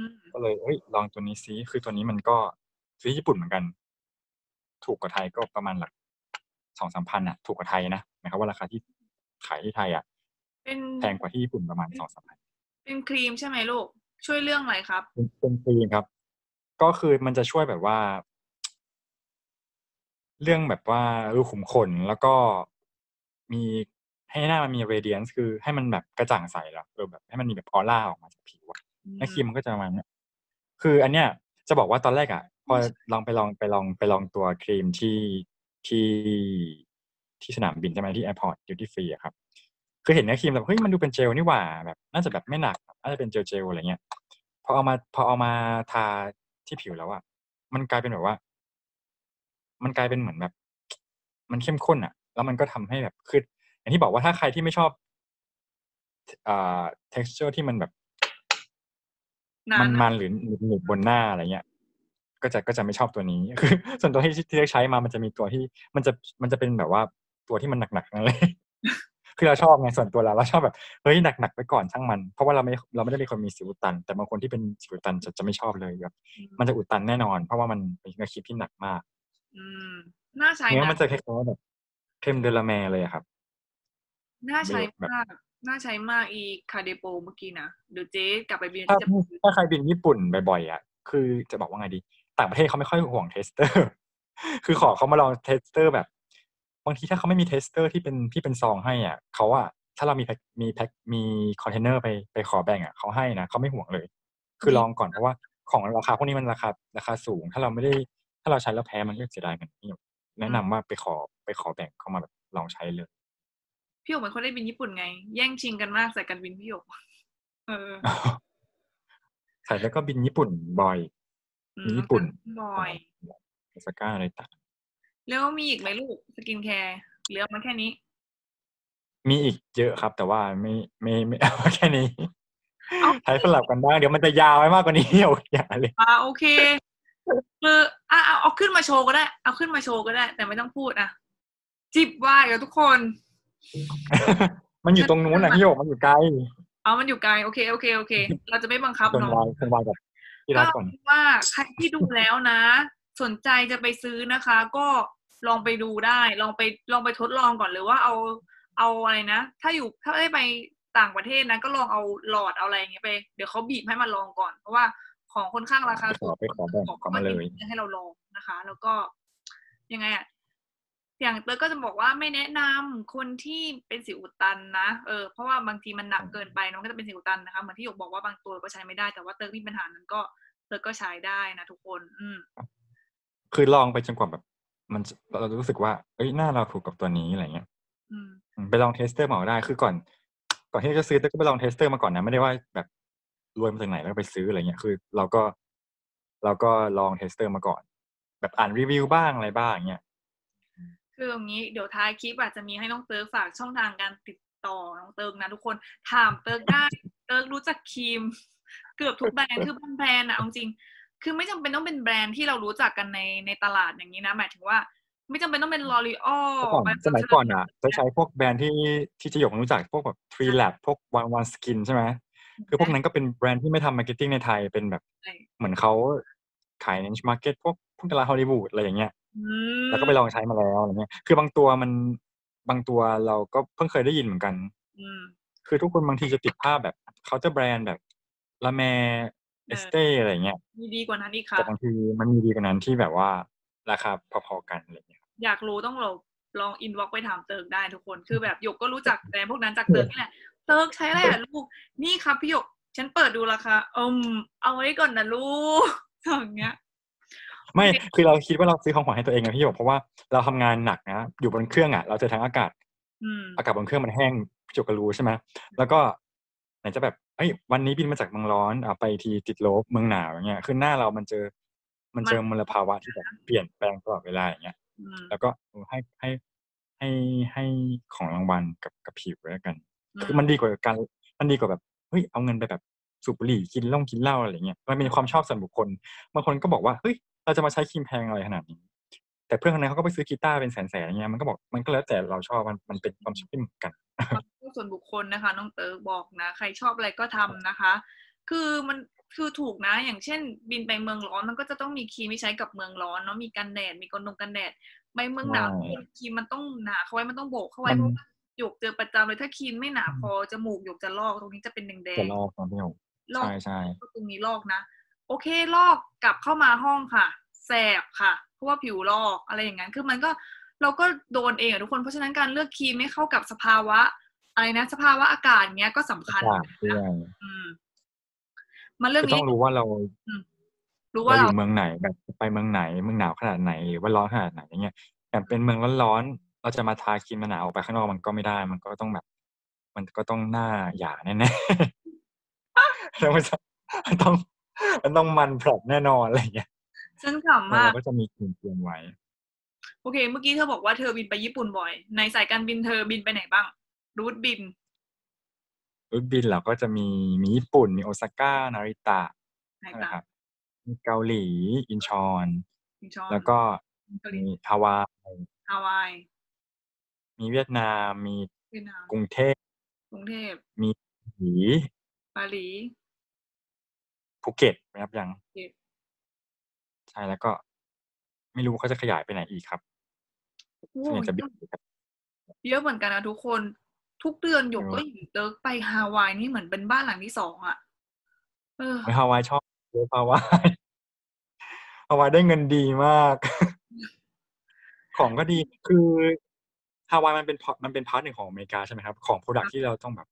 มก็เลยเฮ้ยลองตัวนี้ซิคือตัวนี้มันก็ซื้อญี่ปุ่นเหมือนกัน ถูกกว่าไทยก็ประมาณหลักสองสามพันอะ ถูกกว่าไทยนะหมายความว่าราคาที่ขายที่ไทยอะเป็นแพงกว่าที่ญี่ปุ่นประมาณสองสามพัน เป็นครีมใช่ไหมลูก ช่วยเรื่องอะไรครับเป็นเป็นครีมครับ ก็คือมันจะช่วยแบบว่า เรื่องแบบว่ารูขุมขนแล้วก็มีให้หน้ามันมี radiance คือให้มันแบบกระจ่างใสแล้วเออแบบ ให้มันมีแบบออร่าออกมาจากผิวอะแล้วครีมมันก็จะประมาณเนี้ยคืออันเนี้ยจะบอกว่าตอนแรกอะ พอลองไปลองไปลองไปลองตัวครีมที่ที่ที่สนามบินใช่ไหมที่ airport duty free อะครับ คือเห็นเนื้อครีมแบบเฮ้ยมันดูเป็นเจลนี่หว่าแบบน่าจะแบบไม่หนักน่าจะเป็นเจลเจลอะไรเงี้ยพอเอามาพอเอามาทาที่ผิวแล้วอะมันกลายเป็นแบบว่า มันกลายเป็นเหมือนแบบ มันเข้มข้นอะแล้วมันก็ทำให้แบบคืออย่างที่บอกว่าถ้าใครที่ไม่ชอบอ่า texture ที่มันแบบนานมันนะมันหรือหนึบหนึบบนหน้าอะไรเงี้ยก็จะก็จะไม่ชอบตัวนี้คือส่วนตัวที่ที่ได้ใช้มามันจะมีตัวที่ มันจะมันจะเป็นแบบว่าตัวที่มันหนักๆนั่นเลย คือเราชอบไงส่วนตัวเราเราชอบแบบเฮ้ยหนักๆไปก่อนช่างมัน เพราะว่าเราไม่เราไม่ได้เป็นคนมีสิวอุดตัน แต่บางคนที่เป็นสิวอุดตันจะจะไม่ชอบเลยแบบมันจะอุดตันแน่นอน เพราะว่ามันเป็นเนื้อครีมที่หนักมาก อืมน่าใช้เนื้อนะมันจะคล้ายๆแบบเครมเดลาแมเลยอะครับ น่าใช้แบบมากน่าใช้มากอี Clé de Peau เมื่อกี้นะเดี๋ยวเจ๊กลับไปเรียนถ้าที่จะถ้าใครบินญี่ปุ่นบ่อยๆอะคือจะบอกว่าไงดี ต่างประเทศเขาไม่ค่อยหวง tester คือขอเขามาลอง tester แบบ บางทีถ้าเขาไม่มี tester ที่เป็นที่เป็นซองให้อะเขาอะถ้าเรามีแพ็คมีแพ็คมีคอนเทนเนอร์ไปไปขอแบ่งอะเขาให้นะเขาไม่หวงเลย คือลองก่อนเพราะว่าของราคาพวกนี้มันราคาราคาสูง ถ้าเราไม่ได้ถ้าเราใช้แล้วแพ้มันก็เสียดายเงินนี่แนะนำว่าไปขอไปขอแบ่งเขามาแบบลองใช้เลยพี่หยกเหมือนคนได้บินญี่ปุ่นไง แย่งชิงกันมากใส่กันบินพี่หยกเออใส่แล้วก็บินญี่ปุ่นบ่อยอืมีญี่ปุ่นบ่อยโอซาก้าอะไรต่าง แล้วมีอีกไหมลูก skincare เหลือมาแค่นี้ มีอีกเยอะครับ แต่ว่าไม่ไม่ไม่เอาแค่นี้เอ้าใช้สลับกันบ้างเดี๋ยวมันจะยาวไปมากกว่านี้โอ้ยอย่าเลยอ่าโอเคคืออะเอาเอาขึ้นมาโชว์ก็ได้ เอาขึ้นมาโชว์ก็ได้ แต่ไม่ต้องพูดอะ จิบไวายกับทุกคน มันอยู่ตรงนู้นนะพี่โยกมันอยู่ไกลเอามันอยู่ไกลโอเคโอเคโอเค เราจะไม่บังคับคนเนาะวายคนวายกับพี่รักก่อนว่าใครที่ดูแล้วนะ สนใจจะไปซื้อนะคะ ก็ลองไปดูได้ ลองไปลองไปทดลองก่อนหรือว่าเอาเอาอะไรนะ ถ้าอยู่ถ้าได้ไปต่างประเทศนะก็ลองเอาหลอดเอาอะไรอย่างเงี้ยไป เดี๋ยวเขาบีบให้มาลองก่อน เพราะว่าของค่อนข้างราคาไปขอไปขอแบ่งเขามาเลยให้เราลองนะคะ แล้วก็ยังไงอะอย่างเตอก็จะบอกว่าไม่แนะนำคนที่เป็นสิวอุดตันนะเออเพราะว่าบางทีมันหนักเกินไปน้องก็จะเป็นสิวอุดตันนะคะเหมือนที่หยกบอกว่าบางตัวก็ใช้ไม่ได้แต่ว่าเตอมีปัญหานั้นก็เตอก็ใช้ได้นะทุกคน อืม คือลองไปจนกว่าแบบ มันเรารู้สึกว่าเอ้ยหน้าเราถูกกับตัวนี้อะไรเงี้ยอืมอืมไปลอง tester มาก็ได้คือก่อน ก่อนที่จะซื้อก็ไปลอง tester มาก่อนนะไม่ได้ว่าแบบรวยมาจากไหนแล้วไปซื้ออะไรเงี้ยคือ เราก็เราก็ลอง tester มาก่อน แบบอ่านรีวิวบ้างอะไรบ้างเงี้ยคืออย่างนี้เดี๋ยวท้ายคลิปอาจจะมีให้น้องเติร์กฝากช่องทางการติดต่อน้องเติร์กนะทุกคนถามเติร์กได้เติร์กรู้จักครีม เกือบทุกแบรนด์คือบางแบรนด์อะเอาจริง คือไม่จำเป็นต้องเป็นแบรนด์ที่เรารู้จักกันในในตลาดอย่างนี้นะ หมายถึงว่า ไม่จำเป็นต้องเป็น L'Oréal เมื่อก่อนสมัยก่อนอะจะใช้พวกแบรนด์ที่ที่เจ๊หยกรู้จักพวกแบบ 3LAB พวกวัน 111SKIN ใช่ไหมคือพวกนั้นก็เป็นแบรนด์ที่ไม่ทำ marketing ในไทยเป็นแบบ เหมือนเขาขายใน market พวกพวกตลาดฮอลลีวูดอะไรอย่างเงี้ยแล้วก็ไปลองใช้มาแล้วอะไรเงี้ย คือบางตัวมันบางตัวเราก็เพิ่งเคยได้ยินเหมือนกันอืมคือทุกคนบางทีจะติดภาพแบบเขาจะแบรนด์แบบ La Mer Estée อะไรเงี้ยมีดีกว่านั้นอีกค่ะแต่บางทีมันมีดีกว่านั้นที่แบบว่าราคาพอๆกันอะไรเงี้ยอยากรู้ต้องเราลอง inbox ไปถามเติร์กได้ทุกคนคือแบบหยกก็รู้จักแบรนด์พวกนั้นจากเติร์กนี่แหละเติร์กใช้อะไรอะลูกนี่ครับพี่หยกฉันเปิดดูราคาอืมเอาไว้ก่อนนะลูกอย่างเงี้ยไม่คือเราคิดว่าเราซื้อของขวัญให้ตัวเองไงพี่หยกเพราะว่าเราทำงานหนักนะอยู่บนเครื่องอะ เราเจอทั้งอากาศอืมอากาศบนเครื่องมันแห้งพี่หยกก็รู้ใช่ไหมแล้วก็ ไหนจะแบบเอ้ยวันนี้บินมาจากเมืองร้อนอะไปทีติดลบเมืองหนาวอย่างเงี้ยคือหน้าเรามันเจอ มันเจอมลภาวะที่แบบเปลี่ยนแปลงตลอดเวลาอย่างเงี้ยอืมแล้วก็เออให้ให้ให้ให้ของรางวัลกับกับผิวแล้วกันอืคือมันดีกว่าการมันดีกว่าแบบเฮ้ยเอาเงินไปแบบสูบบุหรี่กินเหล้ากินเหล้าอะไรเงี้ยมันเป็นความชอบส่วนบุคคลบางคนก็บอกว่าเฮ้ยเราจะมาใช้ครีมแพงอะไรขนาดนี้ แต่เพื่อนคนนั้นเขาก็ไปซื้อกีตาร์เป็นแสนๆอย่างเงี้ยมันก็บอกมันก็แล้วแต่เราชอบมันมันเป็นความชอบที่เหมือนกันความชอบ ส่วนบุคคลนะคะ น้องเติร์กบอกนะ ใครชอบอะไรก็ทำนะคะ คือมันคือถูกนะ อย่างเช่น บินไปเมืองร้อนมันก็จะต้องมีครีมที่ใช้กับเมืองร้อนเนาะมีกันแดดมีกระนงกันแดดไปเมืองหนาวใช่ครีมมันต้องหนาเข้าไว้มันต้องโบกเข้าไว้มันเพราะว่าหยกเจอประจำเลยถ้าครีมไม่หนาพอจมูกหยกจะลอกตรงนี้จะเป็นแดงจะๆลอกนะพี่หยกลอกใช่ใช่ตรงนี้ลอกนะ โอเคลอกกลับเข้ามาห้องค่ะแสบค่ะ เพราะว่าผิวลอกอะไรอย่างนั้นคือมันก็เราก็โดนเองอะทุกคนเพราะฉะนั้นการเลือกครีมไม่เข้ากับสภาวะ อะไรนะสภาวะอากาศเนี้ยก็สำคัญอากาศด้วยอืมมาเรื่องคือต้นี้องรู้ว่าเรารู้เราว่าอเรายู่เมืองไหนแบบไปเมืองไหนเมืองหนาวขนาดไหนหรือว่าร้อนขนาดไหนอย่างเงี้ยแบบเป็นเมืองร้อนๆเราจะมาทาครีมมันหนาวออกไปข้างนอกมันก็ไม่ได้ มันก็ต้องแบบ มันก็ต้องหน้าหยาแน่ๆแล้วมันจะมันต้องมันต้องมันแผลบแน่นอนอะไรอย่างเงี้ยฉันเอขำอมากเราก็จะมีครีมเตรียมไว้ โอเค เมื่อกี้เธอบอกว่าเธอบินไปญี่ปุ่นบ่อย ในสายการบินเธอบินไปไหนบ้าง รูทบิน รูทบินเราก็จะมีมีญี่ปุ่น มีโอซาก้า นาริตะไหนใช่ไหมต่างครับมีเกาหลี อินชอนมีชอนแล้วก็เกาหลีมีฮาวาย ฮาวาย มีเวียดนาม มีเวียดนามกรุงเทพ กรุงเทพ มีหลีบาหลีภูเก็ตนะครับยังภูเก็ตใช่แล้วก็ ไม่รู้ว่าเขาจะขยายไปไหนอีกครับโอ้ส่วนใหญ่จะบินเยอะเหมือนกันนะทุกคน ทุกเดือนหยกเออก็เห็นเติร์กไปฮาวายนี่เหมือนเป็นบ้านหลังที่สองอะเออฮาวายชอบเยอะฮาวายฮาวายได้เงินดีมาก ของก็ดีคือฮาวายมันเป็น part มันเป็น part หนึ่งของอเมริกาใช่ไหมครับ ของ product ที่เราต้องแบบ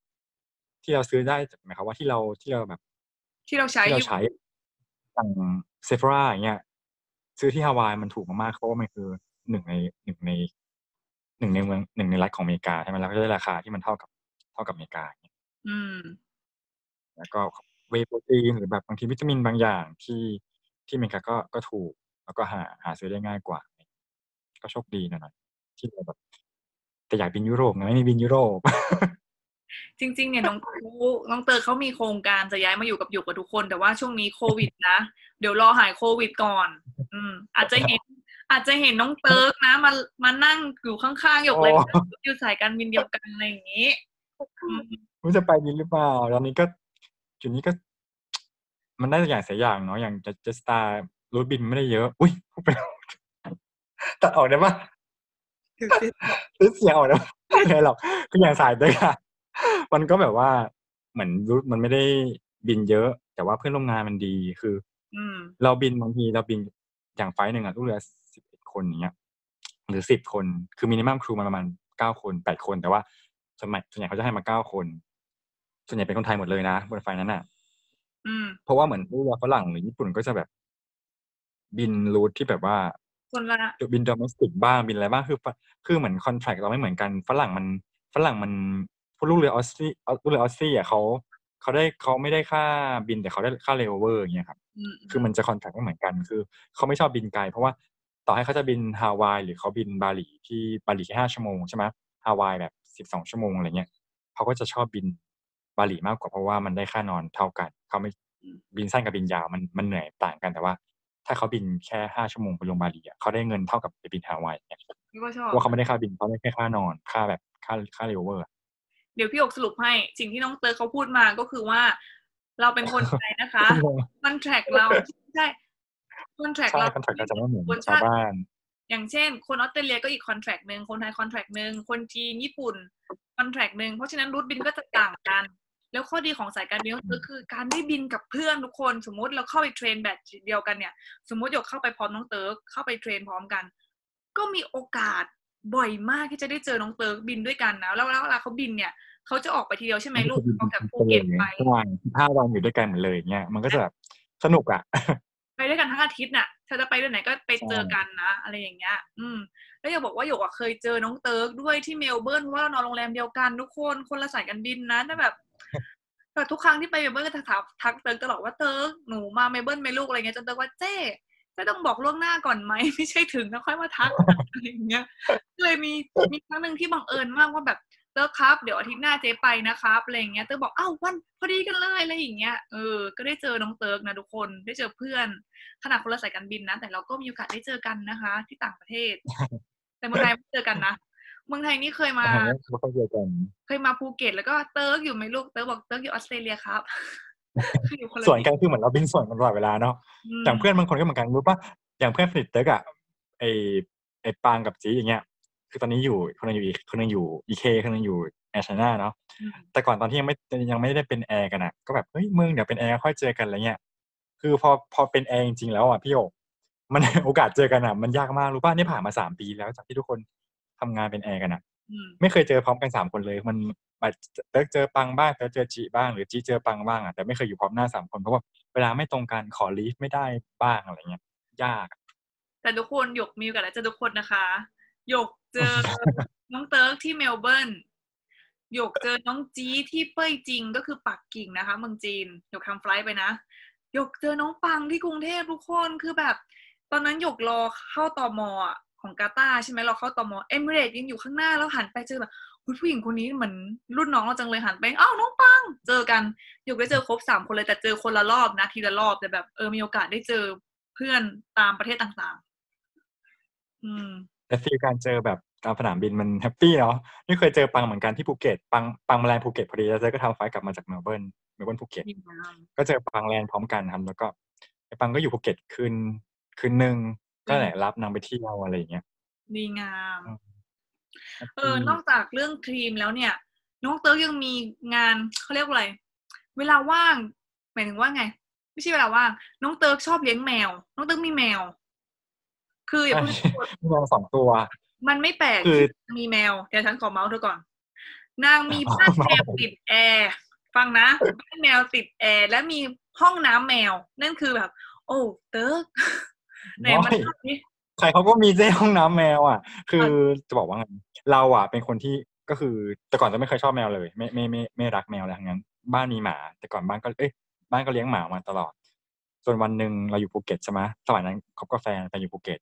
ที่เราซื้อได้หมายความว่าที่เราที่เราแบบ ที่เราใช้ที่อเรายู่ใช้อย่างเซฟราอย่างเงี้ยซื้อที่ฮาวายมันถูกมากๆเพราะว่ามันคือหนึ่งในหนึ่งใน หนึ่งในเมืองหนึ่งในรัฐของอเมริกาใช่ไหมแล้วก็ได้ราคาที่มันเท่ากับเท่ากับอเมริกาอย่างเงี้ยอืม แล้วก็เวโปรตีนหรือแบบบางทีวิตามินบางอย่างที่ที่อเมริกาก็ก็ถูก แล้วก็หาหาซื้อได้ง่ายกว่า ก็โชคดีหน่อยๆที่แบบแต่อยากบินยุโรปไงไม่มีบินยุโรป จริง ๆ เนี่ยน้องตูน้องเตอร์เขามีโครงการจะย้ายมาอยู่กับอยู่กับทุกคน แต่ว่าช่วงนี้โควิดนะ เดี๋ยวรอหายโควิดก่อน อืม อาจจะเห็น อาจจะเห็นน้องเติร์กนะมามานั่งอยู่ข้างๆหยกเลยโอ้อยู่สายการบินเดียวกันอะไรอย่างนี้อืมไม่รู้จะไปบินหรือเปล่าตอนนี้ก็จุดนี้ก็ มันได้อย่างเสียอย่างเนาะอย่างจะจะสตาร์รูทบินไม่ได้เยอะ อุ้ยพูดไปแล้วตัดออกได้ปะถือสิซื้อเสียงออกได้ปะไม่เป็นไรหรอกก็อย่างสายด้วยค่ะ มันก็แบบว่าเหมือนรูทมันไม่ได้บินเยอะ แต่ว่าเพื่อนร่วมงานมันดีคืออืมเราบินบางทีเราบินอย่างไฟล์หนึ่งอะลูกเรือสิบเอ็ด คนอย่างเงี้ยหรือสิบคนคือมินิมัมครูมาประมาณเก้าคนแปดคน แต่ว่าส่วนใหญ่ส่วนใหญ่เขาจะให้มาเก้าคน ส่วนใหญ่เป็นคนไทยหมดเลยนะบนไฟล์นั้นอะอืมเพราะว่าเหมือนลูกเรือฝรั่งหรือญี่ปุ่นก็จะแบบ บิน route ที่แบบว่าคนละบิน d ด m ม s ติกบ้างบินอะไรบ้างคือฝคือเหมือนคอนแท c t เราไม่เหมือนกันฝรั่งมันฝรั่งมันพวกลูกเรือออสซี่ลูกเรือออสซี่อะเขาเขาได้เขาไม่ได้ค่าบินแต่เขาได้ค่าเลเวอร์อย่างเงี้ยครับอืมคือมันจะ contract ไม่เหมือนกัน คือเขาไม่ชอบบินไกลเพราะว่า ต่อให้เขาจะบินฮาวายหรือเขาบินบาหลีที่บาหลีแค่ห้าชั่วโมงใช่ไหมฮาวายแบบสิบสองชั่วโมงอะไรเงี้ยเขาก็จะชอบบินบาหลีมากกว่าเพราะว่ามันได้ค่านอนเท่ากันเขาไม่บินสั้นกับบินยาวมันมันเหนื่อยต่างกันแต่ว่า ถ้าเขาบินแค่ห้าชั่วโมงไปลงบาหลีอะเขาได้เงินเท่ากับไปบินฮาวายเนี่ยพี่ก็ชอบเพราะว่าเขาไม่ได้ค่าบินเขาได้แค่ค่านอนค่าแบบค่าค่า layover เดี๋ยวพี่หยกสรุปให้สิ่งที่น้องเติร์กเขาพูดมาก็คือว่า เราเป็นคนไทยนะคะ contract เราใช่ contract ใช่เรา contract ก็จะไม่เหมือนคนชาวชาติบ้าน อย่างเช่น คนออสเตรเลียก็อีก contract หนึ่งคนไทย contract หนึ่งคนจีนญี่ปุ่น contract หนึ่งเพราะฉะนั้น route บินก็จะต่างกัน แล้วข้อดีของสายการบินก็คือการได้บินกับเพื่อนทุกคนสมมุติเราเข้าไป train แบบเดียวกันเนี่ย สมมติหยกเข้าไปพร้อมน้องเติร์กเข้าไป train พร้อมกัน ก็มีโอกาสบ่อยมากที่จะได้เจอน้องเติร์กบินด้วยกันนะแล้วแล้วเวลาเขาบินเนี่ยเขาจะออกไปทีเดียวใช่ไหมลูกออกจากภูเก็ตไปทุกวันห้าวันอยู่ด้วยกันหมดเลยเงี้ยมันก็จะแบบสนุกอะไป ด้วยกันทั้งอาทิตย์น่ะเธอจะไปเด้วยไหนก็ไปเจอกันนะ อะไรอย่างเงี้ย อืม แล้วอยากบอกว่าหยกอะเคยเจอน้องเติร์กด้วยที่เมลเบิร์นเพราะว่าเรานอนโรงแรมเดียวกันทุกคนคนละสายการบินนะแต่แบบแต่ทุกครั้งที่ไปเมลเบิร์นก็จะถามทักเติร์กตลอดว่าเติร์กหนูมาเมลเบิร์นไหมลูกอะไรเงี้ยจนเติร์กว่าเจ๊เจ๊ต้องบอกล่วงหน้าก่อนไหมไม่ใช่ถึงแล้วค่อยมาทักอะไรอย่างเงี้ยก็เลยมีมีครั้งหนึ่งที่บังเอิญมากว่าแบบ เติร์กครับ เดี๋ยวอาทิตย์หน้าเจ๊ไปนะครับอะไรอย่างเงี้ยเติร์กบอกอ้าววันพอดีกันเลยอะไรอย่างเงี้ยเออก็ได้เจอน้องเติร์กนะทุกคนได้เจอเพื่อนขนาดคนละสายการบินนะ แต่เราก็มีโอกาสได้เจอกันนะคะ ที่ต่างประเทศ แต่เมืองไทยไม่เจอกันนะเมืองไทยนี่เคยมาไม่ค่อยเจอกันเคยมาภูเก็ต แล้วก็เติร์กอยู่ไหมลูกเติร์กบอกเติร์กอยู่ออสเตรเลียครับคืออยู่คนละส่วนกันคือเหมือนเราบินส่วนกันตลอดเวลาเนาะมอย่างเพื่อนบางคนก็เหมือนกันรู้ปะอย่างเพื่อนสนิทเติร์กอะไอไอปังกับจีอย่างเงี้ย คือตอนนี้อยู่คนหนึงอยู่ E คนหนึ่งอยู่ EK คนหนึ่งอยู่ Air China เนาะอืมแต่ก่อนตอนที่ยังไม่ยังไม่ได้เป็นแอร์กันอะก็แบบเฮ้ยมึงเดี๋ยวเป็นแอร์ค่อยเจอกันอะไรเงี้ยคือพอพอเป็นแอร์จริงๆแล้วอะพี่โอกมันโอกาสเจอกันอะมันยากมากรู้ป่ะนี่ผ่านมาสามปีแล้วจากที่ทุกคนทำงานเป็นแอร์กันอะอืมไม่เคยเจอพร้อมกันสามคนเลย มันอาจจะเติร์กเจอปังบ้างเติร์กเจอจีบ้างหรือจีเจอปังบ้างอะแต่ไม่เคยอยู่พร้อมหน้าสามคนเพราะว่าเวลาไม่ตรงกันขอ leave ไม่ได้บ้างอะไรเงี้ยยากอะแต่ทุกคนหยกมีโอกาสได้เจอทุกคนนะคะหยก เจอน้องเติร์กที่เมลเบิร์นหยกเจอน้องจีที่เป่ยจิงก็คือปักกิ่งนะคะเมืองจีนหยกทำ flight ไปนะหยกเจอน้องปังที่กรุงเทพทุกคนคือแบบ ตอนนั้นหยกรอเข้าตม. อะของกาตาร์ใช่ไหมเราเข้าตอมอเอมิเรตยังอยู่ข้างหน้าแล้วหันไปเจอแบบผู้หญิงคนนี้เหมือนรุ่นน้องเราจังเลยหันไปอ้าวน้องปัง เจอกันหยกได้เจอครบสามคนเลยแต่เจอคนละรอบนะทีละรอบแต่แบบเออมีโอกาสได้เจอเพื่อนตามประเทศต่างๆ อืม แต่ feel การเจอแบบตามสนามบินมัน happy เนาะนี่เคยเจอปังเหมือนกันที่ภูเก็ตปังปังมา land ภูเก็ตพอดีแล้วเจ๊ก็ทำ flight กลับมาจากเมลเบิร์นเมลเบิร์นภูเก็ตดีงามก็เจอปัง land พร้อมกันครับแล้วก็ไอ้ปังก็อยู่ภูเก็ตคืนคืนหนึ่งก็แหละรับนางไปเที่ยวอะไรอย่างเงี้ยดีงามอืมเออนอกจากเรื่องครีมแล้วเนี่ย น้องเติร์กยังมีงานเขาเรียกว่าอะไร เวลาว่างหมายถึงว่าไง ไม่ใช่เวลาว่างน้องเติร์กชอบเลี้ยงแมว น้องเติร์กมีแมว คืออย่าเพิ่งมีนางสองตัว มันไม่แปลกคือที่มีแมวเดี๋ยวฉันขอเมาท์เธอก่อน นางมีบ้านแมวติดแอร์ฟังนะบ้านแมวติดแอร์และมีห้องน้ำแมว นั่นคือแบบ โอ้เติร์กไหนมันโอ้ยเล่าสิใครเขาก็มีเจ้ห้องน้ำแมวอะ คือจะบอกว่าไงเราอะ เป็นคนที่ก็คือแต่ก่อนจะไม่เคยชอบแมวเลย ไม่ไม่ไม่ไม่รักแมวอะไรทั้งนั้น บ้านมีหมา แต่ก่อนบ้านก็เอ้ยบ้านก็เลี้ยงหมามาตลอดจนวันหนึ่งเราอยู่ภูเก็ตใช่ไหมสมัยนั้นคบกับแฟนไปอยู่ภูเก็ต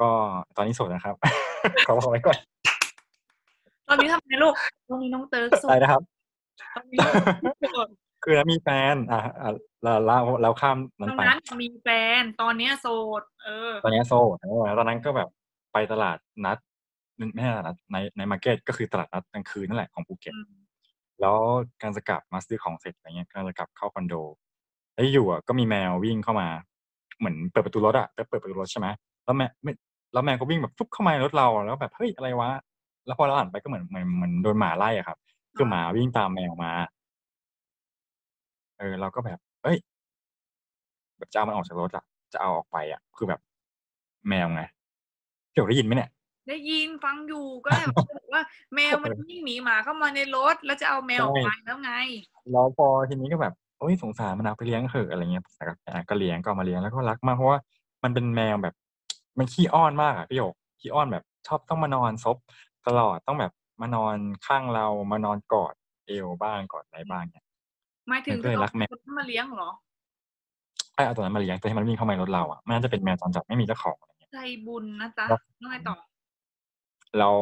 ก็ตอนนี้โสดนะครับ ขอบอกไว้ก่อน ตอนนี้ทำไงลูก ตอนนี้น้องเติร์กโสได้ดนะครับตอนนี้น้องเติร์กโสดคือแล้วมีแฟน อะอะเราเล่าแล้วข้ามตนั้นอนไปนั้นมีแฟน ตอนเนี้ยโสด เออ ตอนนี้โสดเออแล้วตอนนั้นก็แบบไปตลาดนัดไม่ใช่ตลาดนัดใน night market ก็คือตลาดนัดกลางคืนนั่นแหละของภูเก็ตอืมแล้วการจะกลับมาซื้อของเสร็จอะไรเงี้ยการจะกลับเข้าคอนโด แล้วอยู่อะก็มีแมววิ่งเข้ามา เหมือนเปิดประตูรถอะไปเปิดประตูรถใช่ไหมแล้วแมวไม่ แล้วแมวก็วิ่งแบบฟุบเข้ามาในรถเราแล้วแบบเฮ้ยอะไรวะแล้วพอเราหันไปก็เหมือนเหมือนเหมือนโดนหมาไล่อะครับ คือหมาวิ่งตามแมวมา เออเราก็แบบ เอ้ย แบบจะเอามันออกจากรถอะจะเอาออกไปอะคือแบบ แมวไงเดี๋ยวได้ยินไหมเนี่ยได้ยินฟังอยู่ก็เลยบอกว่า แมวมันวิ่งหนีหมาเข้ามาในรถ แล้วจะเอาแมวออกไปแล้วไงแล้วพอทีนี้ก็แบบโอ้ยสงสารมันเอาไปเลี้ยงเถอะอะไรเงี้ยแต่ก็อะก็เลี้ยงก็เอามาเลี้ยงแล้วก็รักมากเพราะว่ามันเป็นแมวแบบ มันขี้อ้อนมากอะพี่โยกขี้อ้อนแบบชอบต้องมานอนซบตลอดต้องแบบมานอนข้างเรามานอนกอดเอวบ้างกอดอะไรบ้างเนี่ยหมายถึงมันก็เลยรักแมวคนที่มาเลี้ยงเหรอไอ้เอาตัวนั้นมาเลี้ยงตัวที่มันวิ่งเข้ามาในรถเราอะมันน่าจะเป็นแมวจรจัดไม่มีเจ้าของอะไรเงี้ยใจบุญนะจ๊ะครับน้องไงต่อแล้ว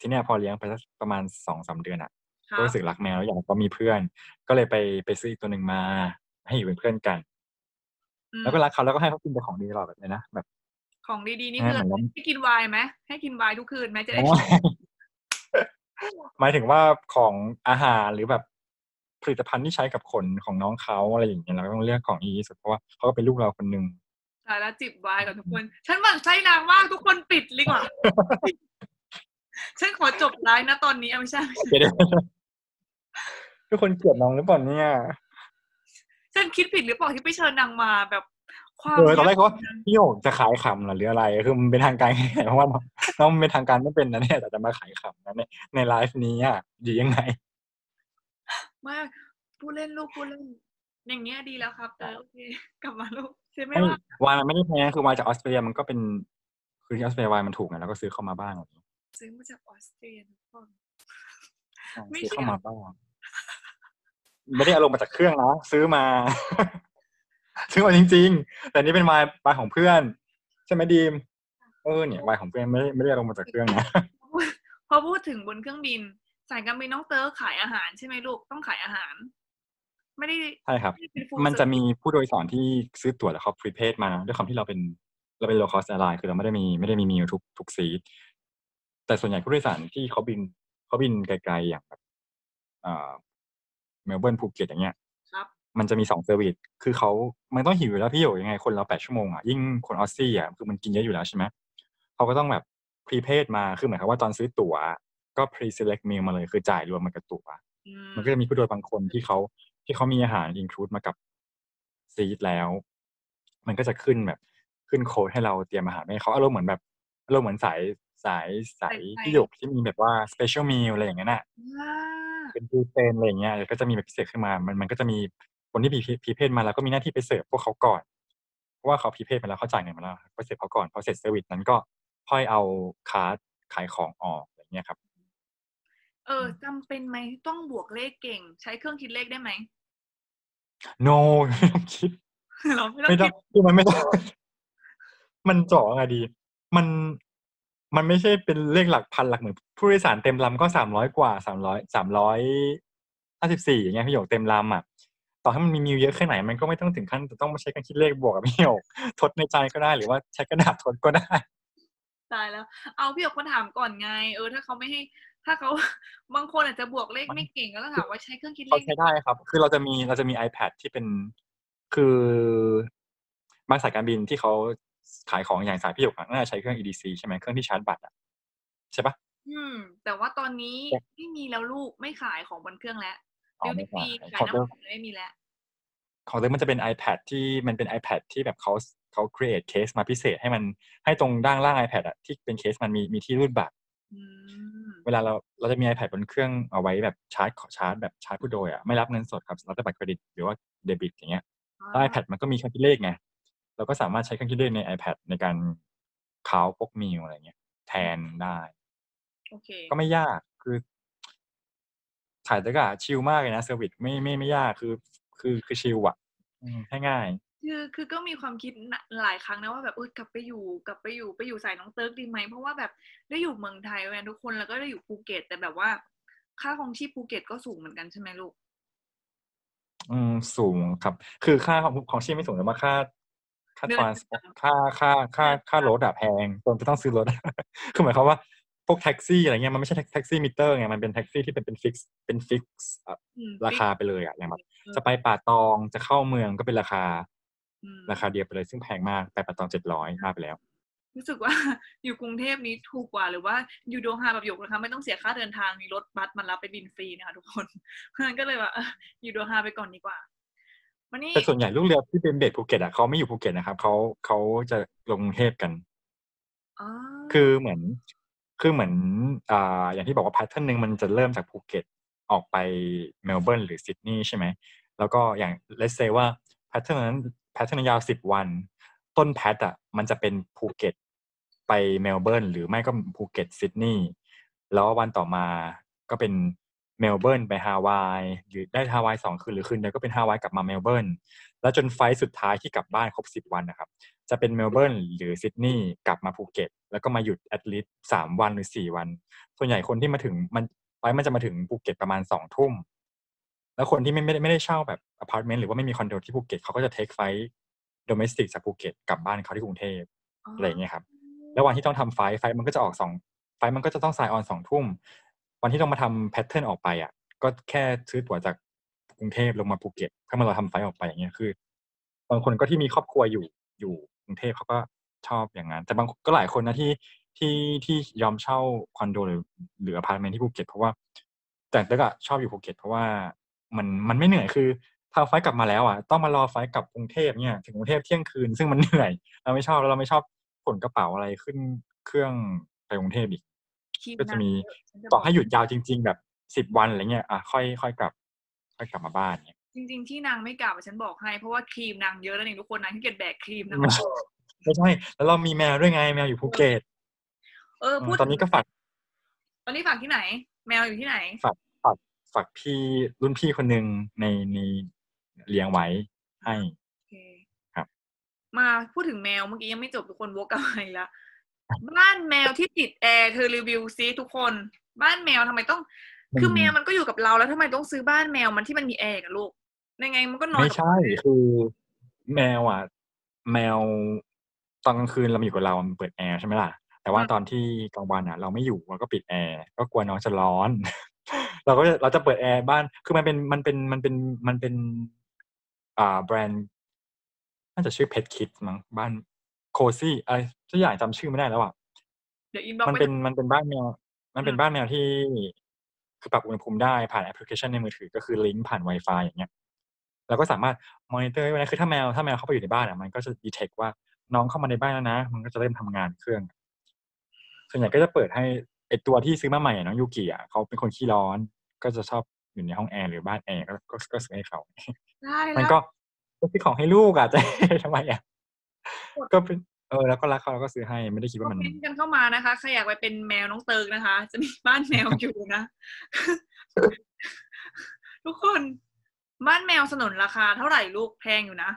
ทีเนี้ยพอเลี้ยงไปสักประมาณสองสามเดือนอะครัก็บรู้สึกรักแมวแล้วอยากก็มีเพื่อน ก็เลยไปไปซื้ออีกตัวหนึ่งมา ให้อยู่เป็นเพื่อนกันอืมแล้วก็รักเขาแล้วก็ให้เขากินแต่ของดีตลอดแบบเลยนะแบบ ของดีๆนี่ให้คือเหมือนเราให้กินไวน์ไหมให้กินไวน์ทุกคืนไหมจะได้โอ้ยหมายถึงว่าของอาหารหรือแบบผลิตภัณฑ์ที่ใช้กับขนของน้องเขาอะไรอย่างเงี้ยเราก็ต้องเลือกของดีที่สุดเพราะว่าเขาก็เป็นลูกเราคนหนึ่งตายแล้วจิบไวน์กับทุกคน ฉันหมั่นไส้นางมากทุกคนปิดดีกว่าฉันขอจบไลฟ์นะตอนนี้เอาไม่ใช่ไม่ใช่เดี๋ยวๆทุกคนเกลียดน้องหรือเปล่าเนี่ยฉันคิดผิดหรือเปล่าที่ไปเชิญนางมาแบบ ความเออตอนแรกเขาว่าพี่โยกจะขายขำเหรอหรืออะไร คือมันเป็นทางการไงเพราะว่าน้องน้องมันเป็นทางการไม่เป็นนะเนี่ยแต่จะมาขายขำนะในในไลฟ์นี้อะดียังไงไมาผู้เล่นลูกผู้เล่นอย่างเงี้ยดีแล้วครับแต่โอเคกลับมาลูกใช่ไหมไม่ว่าวายมันไม่ได้แพงคือวายจากออสเตรเลียมันก็เป็นคือที่ออสเตรเลียวายมันถูกไงแล้วก็ซื้อเข้ามาบ้างอะไรอย่างเงี้ยซื้อมาจากออสเตรียทุกคนไม่ซื้อเชื่อเข้ามาบ้างไม่ได้เอาลงมาจากเครื่องนะซื้อมา ซื้อมาจริง ๆ แต่นี่เป็นวายวายของเพื่อน ใช่ไหมดีม เออเนี่ยวายของเพื่อนไม่ได้ไม่ได้เอาลงมาจากเครื่องนะพอพูดถึงบนเครื่องบินสายการบินน้องเตอร์ขายอาหารใช่ไหมลูกต้องขายอาหาร ไม่ได้ใช่ครับไม่ได้เป็น full มันจะ service มีผู้โดยสารที่ซื้อตั๋วแล้วเขา prepaid มาด้วยความที่เราเป็นเราเป็น low cost airline คือเราไม่ได้มีไม่ได้มีมีทุกทุก seat แต่ส่วนใหญ่ผู้โดยสารที่เขาบินเขาบินไกลๆอย่างแบบเอ่อเมลเบิร์นภูเก็ตอย่างเงี้ยครับ มันจะมีสอง service คือเขามันต้องหิวอยู่แล้วพี่อยู่ยังไงคนเราแปดชั่วโมงอะยิ่งคน Aussie อะคือมันกินเยอะอยู่แล้วใช่ไหมเขาก็ต้องแบบ prepaid มาคือหมายความว่าตอนซื้อตั๋วก็ pre select meal มาเลยคือจ่ายรวมมากับตั๋วอืมมันก็จะมีผู้โดยบางคนที่เขาที่เขามีอาหาร include มากับ seat แล้ว มันก็จะขึ้นแบบขึ้นโค้ดให้เราเตรียมอาหารให้เขาอารมณ์เหมือนแบบอารมณ์เหมือนสายสายสายที่หยกที่มีแบบว่า special meal อะไรอย่างเงี้ยน่ะอ่าเป็นดูเซนอะไรอย่างเงี้ยก็จะมีแบบพิเศษขึ้นมา มันมันก็จะมี คนที่มีพีเพจมาแล้วก็มีหน้าที่ไปเสิร์ฟพวกเขาก่อนเพราะว่าเขาพีเพจมาแล้วเขาจ่ายเงินมาแล้วก็เสิร์ฟเขาก่อนพอเสร็จ service นั้นก็ค่อยเอา cart ขายของออกอะไรอย่างเงี้ยครับ เออจำเป็นไหมต้องบวกเลขเก่ง ใช้เครื่องคิดเลขได้ไหม no ไม่ต้องคิดเราไม่ต้องไม่ต้อคิงดคือมันไม่ต้องมันเจาะไงดี มันมันไม่ใช่เป็นเลขหลักพันหลักหมื่นผู้โดยสารเต็มลำก็สามร้อยกว่าสามร้อยสามร้อยห้าสิบสี่อย่างเงี้ยพี่หยกเต็มลำอะ ต่อให้มันมีมิวเยอะแค่ไหนมันก็ไม่ต้องถึงขั้นจะต้องมาใช้การคิดเลขบวกกับพี่หยกทดในใจก็ได้หรือว่าใช้กระดาษทดก็ได้ตายแล้ว เอาพี่หยกมาถามก่อนไง เออถ้าเขาไม่ให้ ถ้าเขาบางคนอาจจะบวกเลขไม่เก่งก็ต้องถามว่าใช้เครื่องคิดเลเขาขใช้ได้ครับ คือเราจะมีเราจะมี iPad ที่เป็นคือบางสายการบินที่เขาขายของอย่างสายพี่หยกอะน่าจะใช้เครื่อง EDC ใช่ไหมเครื่องที่ชาร์จบัตรอะใช่ปะอืม แต่ว่าตอนนี้แต่ไม่มีแล้วลูกไม่ขายของบนเครื่องแล้ว อ๋อดิวไม่ตี้ฟรีขายขายของเดิมน้ำมันไม่มีแล้วของเดิมมันจะเป็น iPad ที่มันเป็น iPad ที่แบบเขาเขา create case มาพิเศษให้มันให้ตรงด้านล่าง iPad อะที่เป็นเคสมันมีมีที่รูดบัตรอืมเวลาเราเราจะมี iPad บนเครื่องเอาไว้แบบชาร์จขอชาร์จแบบชาร์จผู้โดยอะไม่รับเงินสดครับรับแต่บัตรเครดิตหรือว่าเดบิตอย่างเงี้ยแล้ว iPad มันก็มีเครื่องคิดเลขไงเราก็สามารถใช้เครื่องคิดเลขใน iPad ในการ cal พวก meal อะไรเงี้ยแทนได้ โอเค ก็ไม่ยากคือ สายเติร์กก็ chill มากเลยนะ service ไม่ไม่ไม่ยากคือ คือคือ chill อะอืมให้ง่ายคือคือก็มีความคิดนะหลายครั้งนะว่าแบบเออกลับไปอยู่กลับไปอยู่ไปอยู่สายน้องเติร์กดีไหมเพราะว่าแบบได้อยู่เมืองไทยแวนทุกคนแล้วก็ได้อยู่ภูเก็ต แต่แบบว่า ค่าครองชีพภูเก็ตก็สูงเหมือนกันใช่ไหมลูก อืมสูงครับ คือค่าครองครองชีพไม่สูงแต่ว่าค่าค่า transport ค่าค่าค่าค่ารถอะแพงตนจะต้องซื้อรถ คือหมายความว่า พวกแท็กซี่อะไรเงี้ยมันไม่ใช่แท็กซี่มิเตอร์ไงมันเป็นแท็กซี่ที่เป็นเป็น fix เป็น fixอืมราคาไปเลยอะอย่างแบบเออจะไปป่าตองจะเข้าเมืองก็เป็นราคาอืมราคาเดียวไปเลยซึ่งแพงมากไปป่าตองเจ็ดร้อยมากไปแล้ว รู้สึกว่าอยู่กรุงเทพนี้ถูกกว่าหรือว่าอยู่โดฮาแบบหยกนะคะไม่ต้องเสียค่าเดินทางมีรถบัสมารับไปบินฟรีนะคะทุกคนเพราะฉะนั้นก็เลยว่าเอออยู่โดฮาไปก่อนดีกว่าวันนี้แต่ส่วนใหญ่ลูกเรือที่เป็นเบสภูเก็ตอะเขาไม่อยู่ภูเก็ตนะครับเขาเขาจะลงกรุงเทพกันอ๋อคือเหมือน คือเหมือนออย่างที่บอกว่า pattern หนึ่งมันจะเริ่มจากภูเก็ตออกไปเมลเบิร์นหรือซิดนีย์ใช่ไหม แล้วก็อย่าง let's say ว่า pattern นั้น pattern ยาวสิบวัน ต้น pat อะมันจะเป็นภูเก็ตไปเมลเบิร์นหรือไม่ก็ภูเก็ตซิดนีย์แล้ววันต่อมาก็เป็นเมลเบิร์นไปฮาวายหรือได้ฮาวายสองคืนหรือคืนเดียวก็เป็นฮาวายกลับมาเมลเบิร์นแล้วจนไฟสุดท้ายที่กลับบ้านครบสิบวันนะครับ จะเป็นเมลเบิร์นหรือซิดนีย์กลับมาภูเก็ต แล้วก็มาหยุด at least สามวันหรือสี่วัน ส่วนใหญ่คนที่มาถึงมัน flight มันจะมาถึงภูเก็ตประมาณสองทุ่ม แล้วคนที่ไม่ไม่ได้ไม่ได้เช่าแบบอพาร์ตเมนต์หรือว่าไม่มีคอนโดที่ภูเก็ตเขาก็จะ take flight domestic จากภูเก็ตกลับบ้านเขาที่กรุงเทพอะไรอย่างเงี้ยครับ แล้ววันที่ต้องทำ flight flight มันก็จะออกสอง flight มันก็จะต้อง sign on สองทุ่ม วันที่ต้องมาทำ pattern ออกไปอะ ก็แค่ซื้อตั๋วจากกรุงเทพลงมาภูเก็ตเพื่อมาเราทำ flight ออกไปอย่างเงี้ยคือ บางคนก็ที่มีครอบครัวอยู่อยู่ กรุงเทพเขาก็ชอบอย่างนั้น แต่บางก็หลายคนนะที่ที่ที่ยอมเช่าคอนโดหรือหรืออพาร์ตเมนต์ที่ภูเก็ตเพราะว่า แต่เติร์กอะชอบอยู่ภูเก็ตเพราะว่ามันมันไม่เหนื่อยคือทำ flight กลับมาแล้วอะต้องมารอ flight กลับกรุงเทพเนี่ยถึงกรุงเทพเที่ยงคืนซึ่งมันเหนื่อย เราไม่ชอบแล้วเราไม่ชอบขนกระเป๋าอะไรขึ้นเครื่องไปกรุงเทพอีกคีบก็จะมีนานเยอะฉันจะต่อบกให้หยุดยาวจริง ๆ แบบสิบวันอะไรเงี้ยอะค่อยค่อยกลับค่อยกลับมาบ้านเนี่ย จริง ๆ ที่นางไม่กลับอะฉันบอกให้เพราะว่าครีมนางเยอะแล้วนี่ทุกคนนางขี้เกียจแบกครีมนางไม่ไม่ใช่ แล้วเรามีแมวด้วยไงแมวอยู่ภูเก็ตเออพูดตอนนี้ก็ฝากตอนนี้ฝากที่ไหน แมวอยู่ที่ไหนฝากฝากฝากพี่รุ่นพี่คนหนึ่งในในเลี้ยงไว้ให้โอเคครับ มาพูดถึงแมวเมื่อกี้ยังไม่จบทุกคนวกกลับมาอีกแล้วบ้านแมวที่ติดแอร์เธอรีวิวซิทุกคน บ้านแมวทำไมต้อง คือแมวมันก็อยู่กับเราแล้วทำไมต้องซื้อบ้านแมวมันที่มันมีแอร์กับลูก ยังไงมันก็นอนไม่กับใช่คือแมวอะ แมวตอนกลางคืนเรามาอยู่กับเรามันเปิดแอร์ใช่ไหมล่ะแต่ว่าตอนที่กลางวันอะ เราไม่อยู่เราก็ปิดแอร์ก็กลัวน้องจะร้อน เราก็จะเราจะเปิดแอร์บ้านคือมันเป็นมันเป็นมันเป็นมันเป็น อ่าแบรนด์น่าจะชื่อเพ t คิดมั้งบ้าน cozy อะไรสักอย่างจำชื่อไม่ได้แล้วอะเดี๋ยว inbox มันเป็นมันเป็นบ้านแมวมันเป็นบ้านแมวที่ คือปรับอุณหภูมิได้ผ่านแอปพลิเคชันในมือถือก็คือลิงก์ผ่าน Wi-Fi อย่างเงี้ย เราก็สามารถมอนิเตอร์ไว้นะคือถ้าแมวถ้าแมวเข้าไปอยู่ในบ้านอะมันก็จะ detect ว่าน้องเข้ามาในบ้านแล้วนะ มันก็จะเริ่มทำงานเครื่อง ส่วนใหญ่ก็จะเปิดให้ไอตัวที่ซื้อมาใหม่อะน้องยูกิอะเขาเป็นคนขี้ร้อน ก็จะชอบอยู่ในห้องแอร์หรือบ้านแอร์ก็ก็ก็ซื้อให้เขาได้มันแล้วก็ก็ซื้อของให้ลูกอะจะทำไมอะกดก็เป็นเออแล้วก็รักเขาแล้วก็ซื้อให้ไม่ได้คิดว่ามัน commentกันเข้ามานะคะใครอยากไปเป็นแมวน้องเติร์กนะคะ จะมีบ้านแมวอยู่นะ ทุกคน บ้านแมวสนนราคาเท่าไหร่ลูกแพงอยู่นะ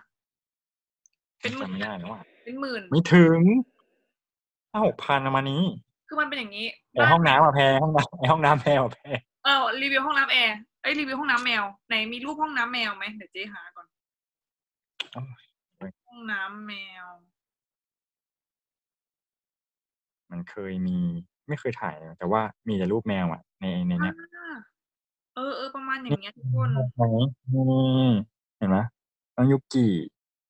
เป็นหมื่จำนไม่ได้แล้วอะเป็นหมื่นไม่ถึงห้าหกพันประมาณนี้ คือมันเป็นอย่างนี้แต่ห้องน้ำอะแพงห้องน้ำไอห้องน้ำแพงอะแพงเออรีวิวห้องน้ำแอร์เอ้ยรีวิวห้องน้ำแมวไหนมีรูปห้องน้ำแมวไหมเดี๋ยวเจ๊หาก่อน ห้องน้ำแมว มันเคยมีไม่เคยถ่ายนะแต่ว่ามีแต่รูปแมวอะ ในในเนี้ย อ่าเออเออประมาณอย่างเงี้ยทุกคนไหนนี่เห็นไหมน้องยุกิ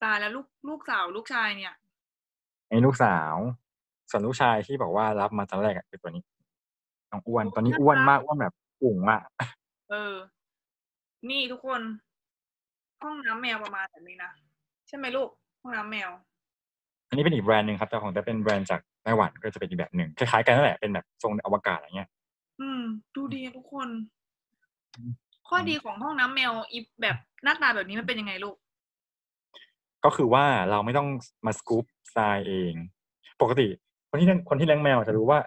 ตายแล้วลูกลูกสาวลูกชายเนี่ยไอ้ลูกสาว ส่วนลูกชายที่บอกว่ารับมาตอนแรกอะคือตัวนี้น้องอ้วนตอนนี้อ้วนมากอ้วนแบบปุ่งอะเออ นี่ทุกคน ห้องน้ำแมวประมาณแบบนี้นะใช่ไหมลูกห้องน้ำแมว อันนี้เป็นอีกแบรนด์หนึ่งครับ แต่ของแต่เป็นแบรนด์จากไต้หวันก็จะเป็นอีกแบบหนึ่งคล้ายๆกันนั่นแหละเป็นแบบทรงอวกาศอะไรเงี้ย อืม ดูดีอะทุกคนอืม ข้อดีของห้องน้ำแมวอีแบบหน้าตาแบบนี้มันเป็นยังไงลูก ก็คือว่าเราไม่ต้องมาสกู๊ปทรายเอง ปกติ คนที่เลี้ยงคนที่เลี้ยงแมวจะรู้ว่า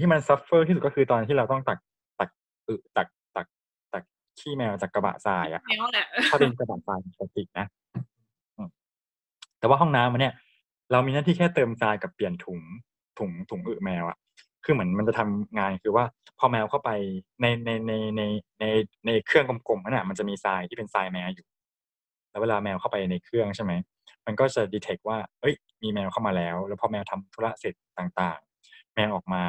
ที่มัน suffer ที่สุดก็คือตอนที่เราต้องตักตักอึตักตักตักขี้แมวจากกระบะทรายอะแมวแหละถ้าเป็นกระบะทรายปกตินะอืมแต่ว่าห้องน้ำมันเนี่ย เรามีหน้าที่แค่เติมทรายกับเปลี่ยนถุงถุงถุงอึแมวอะ คือเหมือนมันจะทำงานคือว่าพอแมวเข้าไปในในในในในในเครื่องกลมๆนั่นน่ะมันจะมีทรายที่เป็นทรายแมวอยู่ แล้วเวลาแมวเข้าไปในเครื่องใช่ไหมมันก็จะ detect ว่าเอ้ย มีแมวเข้ามาแล้ว แล้วพอแมวทำธุระเสร็จต่างๆ แมวออกมา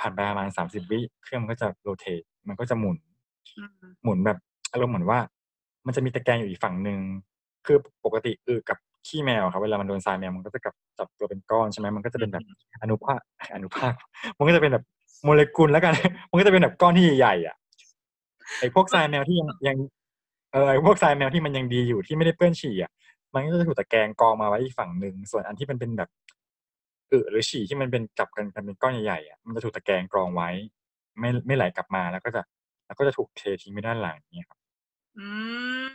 ผ่านไปประมาณสามสิบวิเครื่องมันก็จะโรเตทมันก็จะหมุนอืมหมุนแบบอารมณ์เหมือนว่า มันจะมีตะแกรงอยู่อีกฝั่งหนึ่งคือปกติอือกับ ขี้แมวครับเวลามันโดนทรายแมวมันก็จะกลับจับตัวเป็นก้อนใช่ไหมมันก็จะเป็นแบบอนุภาคอนุภาค มันก็จะเป็นแบบโมเลกุลแล้วกัน มันก็จะเป็นแบบก้อนที่ใหญ่ๆอะไอ้พวกทรายแมวที่ยังยังเออไอ้พวกทรายแมวที่มันยังดีอยู่ที่ไม่ได้เปื้อนฉี่อะมันก็จะถูกตะแกรงกองมาไว้อีกฝั่งหนึ่งส่วนอันที่มันเป็นแบบอึหรือฉี่ที่มันเป็นจับกันกันเป็นก้อนใหญ่ๆอะมันจะถูกตะแกรงกรองไว้ ไม่ไม่ไหลกลับมาแล้วก็จะแล้วก็จะถูกเททิ้งไปด้านหลังเนี่ยครับ อืม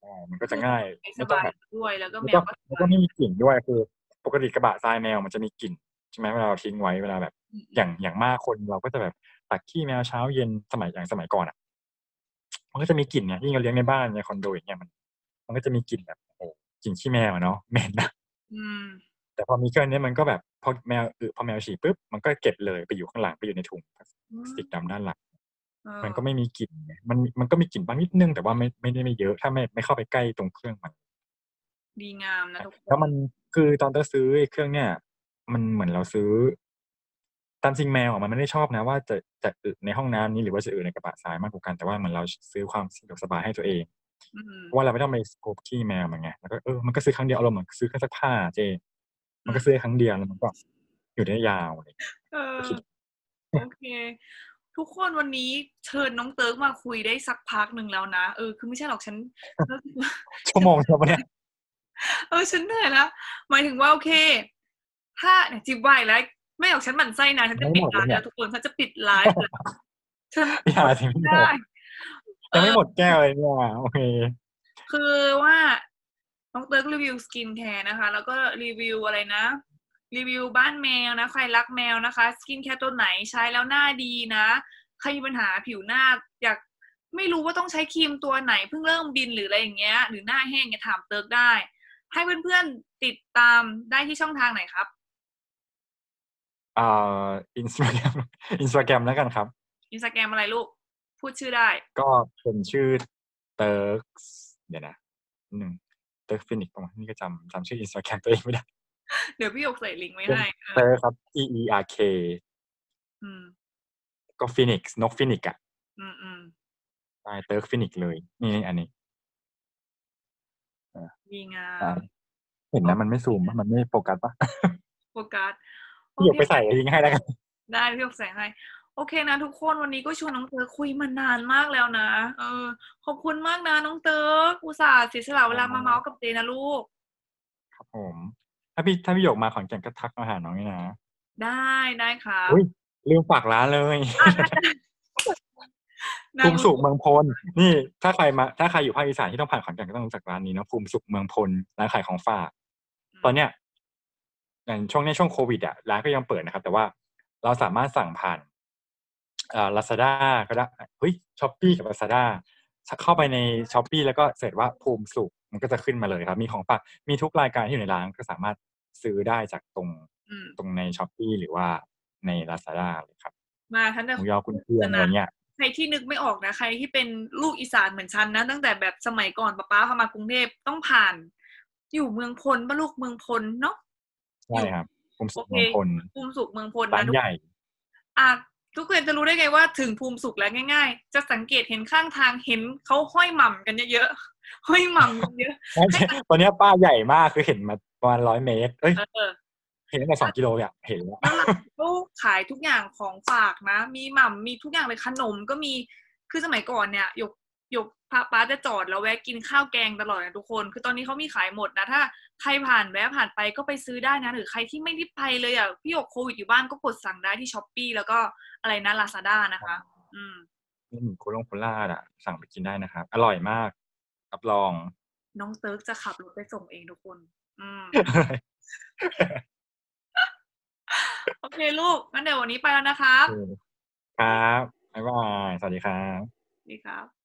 ใช่มันก็จะง่ายสไม่ต้องบายแบบด้วยแล้วก็แล้วแมก็วก็แล้วก็ไม่มีกลิ่นด้วยคือ ปกติกระบะทรายแมวมันจะมีกลิ่นใช่ไหมเวลาเราทิ้งไว้เวลาแบบ อย่างอย่างมากคนเราก็จะแบบตักขี้แมวเช้าเย็นสมัยอย่างสมัยก่อนอะ มันก็จะมีกลิ่นเนี่ยที่เราเลี้ยงในบ้านในคอนโดอย่างเงี้ยมัน มันก็จะมีกลิ่นแบบโอ้กลิ่นขี้แมวอะเนาะเหม็นนะอืมแต่พอมีเครื่องนี้มันก็แบบพอแมวอึพอแมวฉี่ปุ๊บมันก็เก็บเลยไปอยู่ข้างหลังไปอยู่ในถุงพลาสติกดำด้านหลังเออ มันก็ไม่มีกลิ่นไงมันมันก็มีกลิ่นบ้างนิดนึง แต่ว่าไม่ไม่ได้ไม่เยอะ ถ้าไม่ไม่เข้าไปใกล้ตรงเครื่องมัน ดีงามนะทุกคนแล้วมันคือตอนเราซื้อไอ้เครื่องเนี่ย มันเหมือนเราซื้อตามจริงแมวอะมันไม่ได้ชอบนะ ว่าจะจะอึในห้องน้ำนี้หรือว่าจะอึในกระบะทรายมากกว่ากันแต่ว่าเหมือนเราซื้อความสะดวกสบายให้ตัวเองอืมเพราะว่าเราไม่ต้องไปสโคปขี้แมวมันไงแล้วก็เออมันก็ซื้อครั้งเดียวอารมณ์เหมือนซื้อเครื่องซักผ้าเจ มันก็ซื้อครั้งเดียวแล้วมันก็อยู่ได้ยาวอะไรอย่างเงี้ยเออคิดโอเค ทุกคนวันนี้เชิญน้องเติร์กมาคุยได้สักพักหนึ่งแล้วนะ เออคือไม่ใช่หรอกฉันชั่วโมงเดียวปะเนี่ยเออฉันเหนื่อยแล้วหมายถึงว่าโอเค ถ้าเนี่ยจิบไหวแล้ว ไม่หรอกฉันหมั่นไส้นะฉันจะปิดร้านแล้วทุกคนฉันจะปิดไลฟ์เลยฉันอย่าสิพี่โดได้ยังไม่หมดแก้วเลยเนี่ยโอเค คือว่าน้องเติร์กรีวิวสกินแคร์นะคะ แล้วก็รีวิวอะไรนะ รีวิวบ้านแมวนะ ใครรักแมวนะคะ สกินแคร์ตัวไหนใช้แล้วหน้าดีนะ ใครมีปัญหาผิวหน้าอยากไม่รู้ว่าต้องใช้ครีมตัวไหนเพิ่งเริ่มบินหรืออะไรอย่างเงี้ย หรือหน้าแห้งเนี่ยถามเติร์กได้ ให้เพื่อนๆติดตามได้ที่ช่องทางไหนครับอ่าอินสตาแกรมอินสตาแกรมแล้วกันครับอินสตาแกรมอะไรลูก พูดชื่อได้ ก็เป็นชื่อเติร์กเดี๋ยวนะหนึ่งเติร์กฟินิกประมาณนี่ก็จำจำชื่ออินสตาแกรมตัวเองไม่ได้ เดี๋ยวพี่หยกใส่ลิงก์ไว้เป็นให้เอเติร์กครับ T E R K อืมก็ฟินิกนกฟินิกอะอืมอืมใช่เติร์กฟินิกเลย นี่อันนี้ดีงามอ่าเห็นนะมันไม่ซูมปะมันไม่โฟกัสปะโฟกัสพี่หยกไปใส่ลิงก์ให้แล้วกันได้พี่หยกใส่ให้โอเคนะทุกคนวันนี้ก็ชวนน้องเติร์กคุยมานานมากแล้วนะเออ ขอบคุณมากนะน้องเติร์กอุตส่าห์เสียสละเวลามาเมาส์กับเจ๊นะลูก ครับผม ถ้าพี่ถ้าพี่หยกมาขอนแก่นก็ทักมาหาน้องนี่นะได้ได้ครับอุ้ยลืมฝากร้านเลยอะได้ภูมิสุขเมืองพลนี่ ถ้าใครมา ถ้าใครอยู่ภาคอีสานที่ต้องผ่านขอนแก่นก็ต้องรู้จักร้านนี้เนาะภูมิสุขเมืองพลร้านขายของฝาก ตอนเนี้ยอย่างช่วงเนี้ยช่วงโควิดอะร้านก็ยังเปิดนะครับ แต่ว่าเราสามารถสั่งผ่านเอ่อลาซาด้าก็ได้เฮ้ยช้อปปี้กับลาซาด้า เข้าไปในช้อปปี้แล้วก็ search ว่าภูมิสุขมันก็จะขึ้นมาเลยครับ มีของฝากมีทุกรายการที่อยู่ในร้านก็สามารถซื้อได้จากตรงอืมตรงในช้อปปีหรือว่าในลาซาด้าเลยครับ มาท่านหจะมูยอกุนเชียงอะไรเงี้ยใครที่นึกไม่ออกนะ ใครที่เป็นลูกอีสานเหมือนฉันนะ ตั้งแต่แบบสมัยก่อนป้าป้าพามากรุงเทพต้องผ่าน อยู่เมืองพลป้าลูกเมืองพลเนาะใช่ครับภูมิสุขโอเคเมืองพลภูมิสุขเมืองพลร้านะนทุกใหญ่อะ ทุกคนจะรู้ได้ไงว่าถึงภูมิสุขแล้วง่าย ๆ จะสังเกตเห็นข้างทางเห็นเขาห้อยหม่ำกันเยอะๆห้อยหม่ำกันเยอะไม่ใช่ตอนเนี้ยป้าใหญ่มากคือเห็นมาประมาณร้อยเมตรเอ้ยเออเห็นตั้งแต่สองกิโลอะเห็นแล้วเขาขายทุกอย่างของฝากนะ มีหม่ำมีทุกอย่างเลยขนมก็มีคือสมัยก่อนเนี่ยหยก หยกพาป้าจะจอดแล้วแวะกินข้าวแกงตลอดนะทุกคน คือตอนนี้เขามีขายหมดนะถ้าใครผ่านแวะผ่านไปก็ไปซื้อได้นะหรือใครที่ไม่ได้ไปเลยอะพี่หยกโควิดอยู่บ้านก็กดสั่งได้ที่ช้อปปีแล้วก็อะไรนะลาซาด้านะคะ อืมนี่หมูโคลงโคล่าอะ สั่งไปกินได้นะครับ อร่อยมากรับรอง น้องเติร์กจะขับรถไปส่งเองทุกคน อืมโอเคลูกงั้นเดี๋ยววันนี้ไปแล้วนะครับ ครับบ๊ายบายสวัสดีครับดีครับ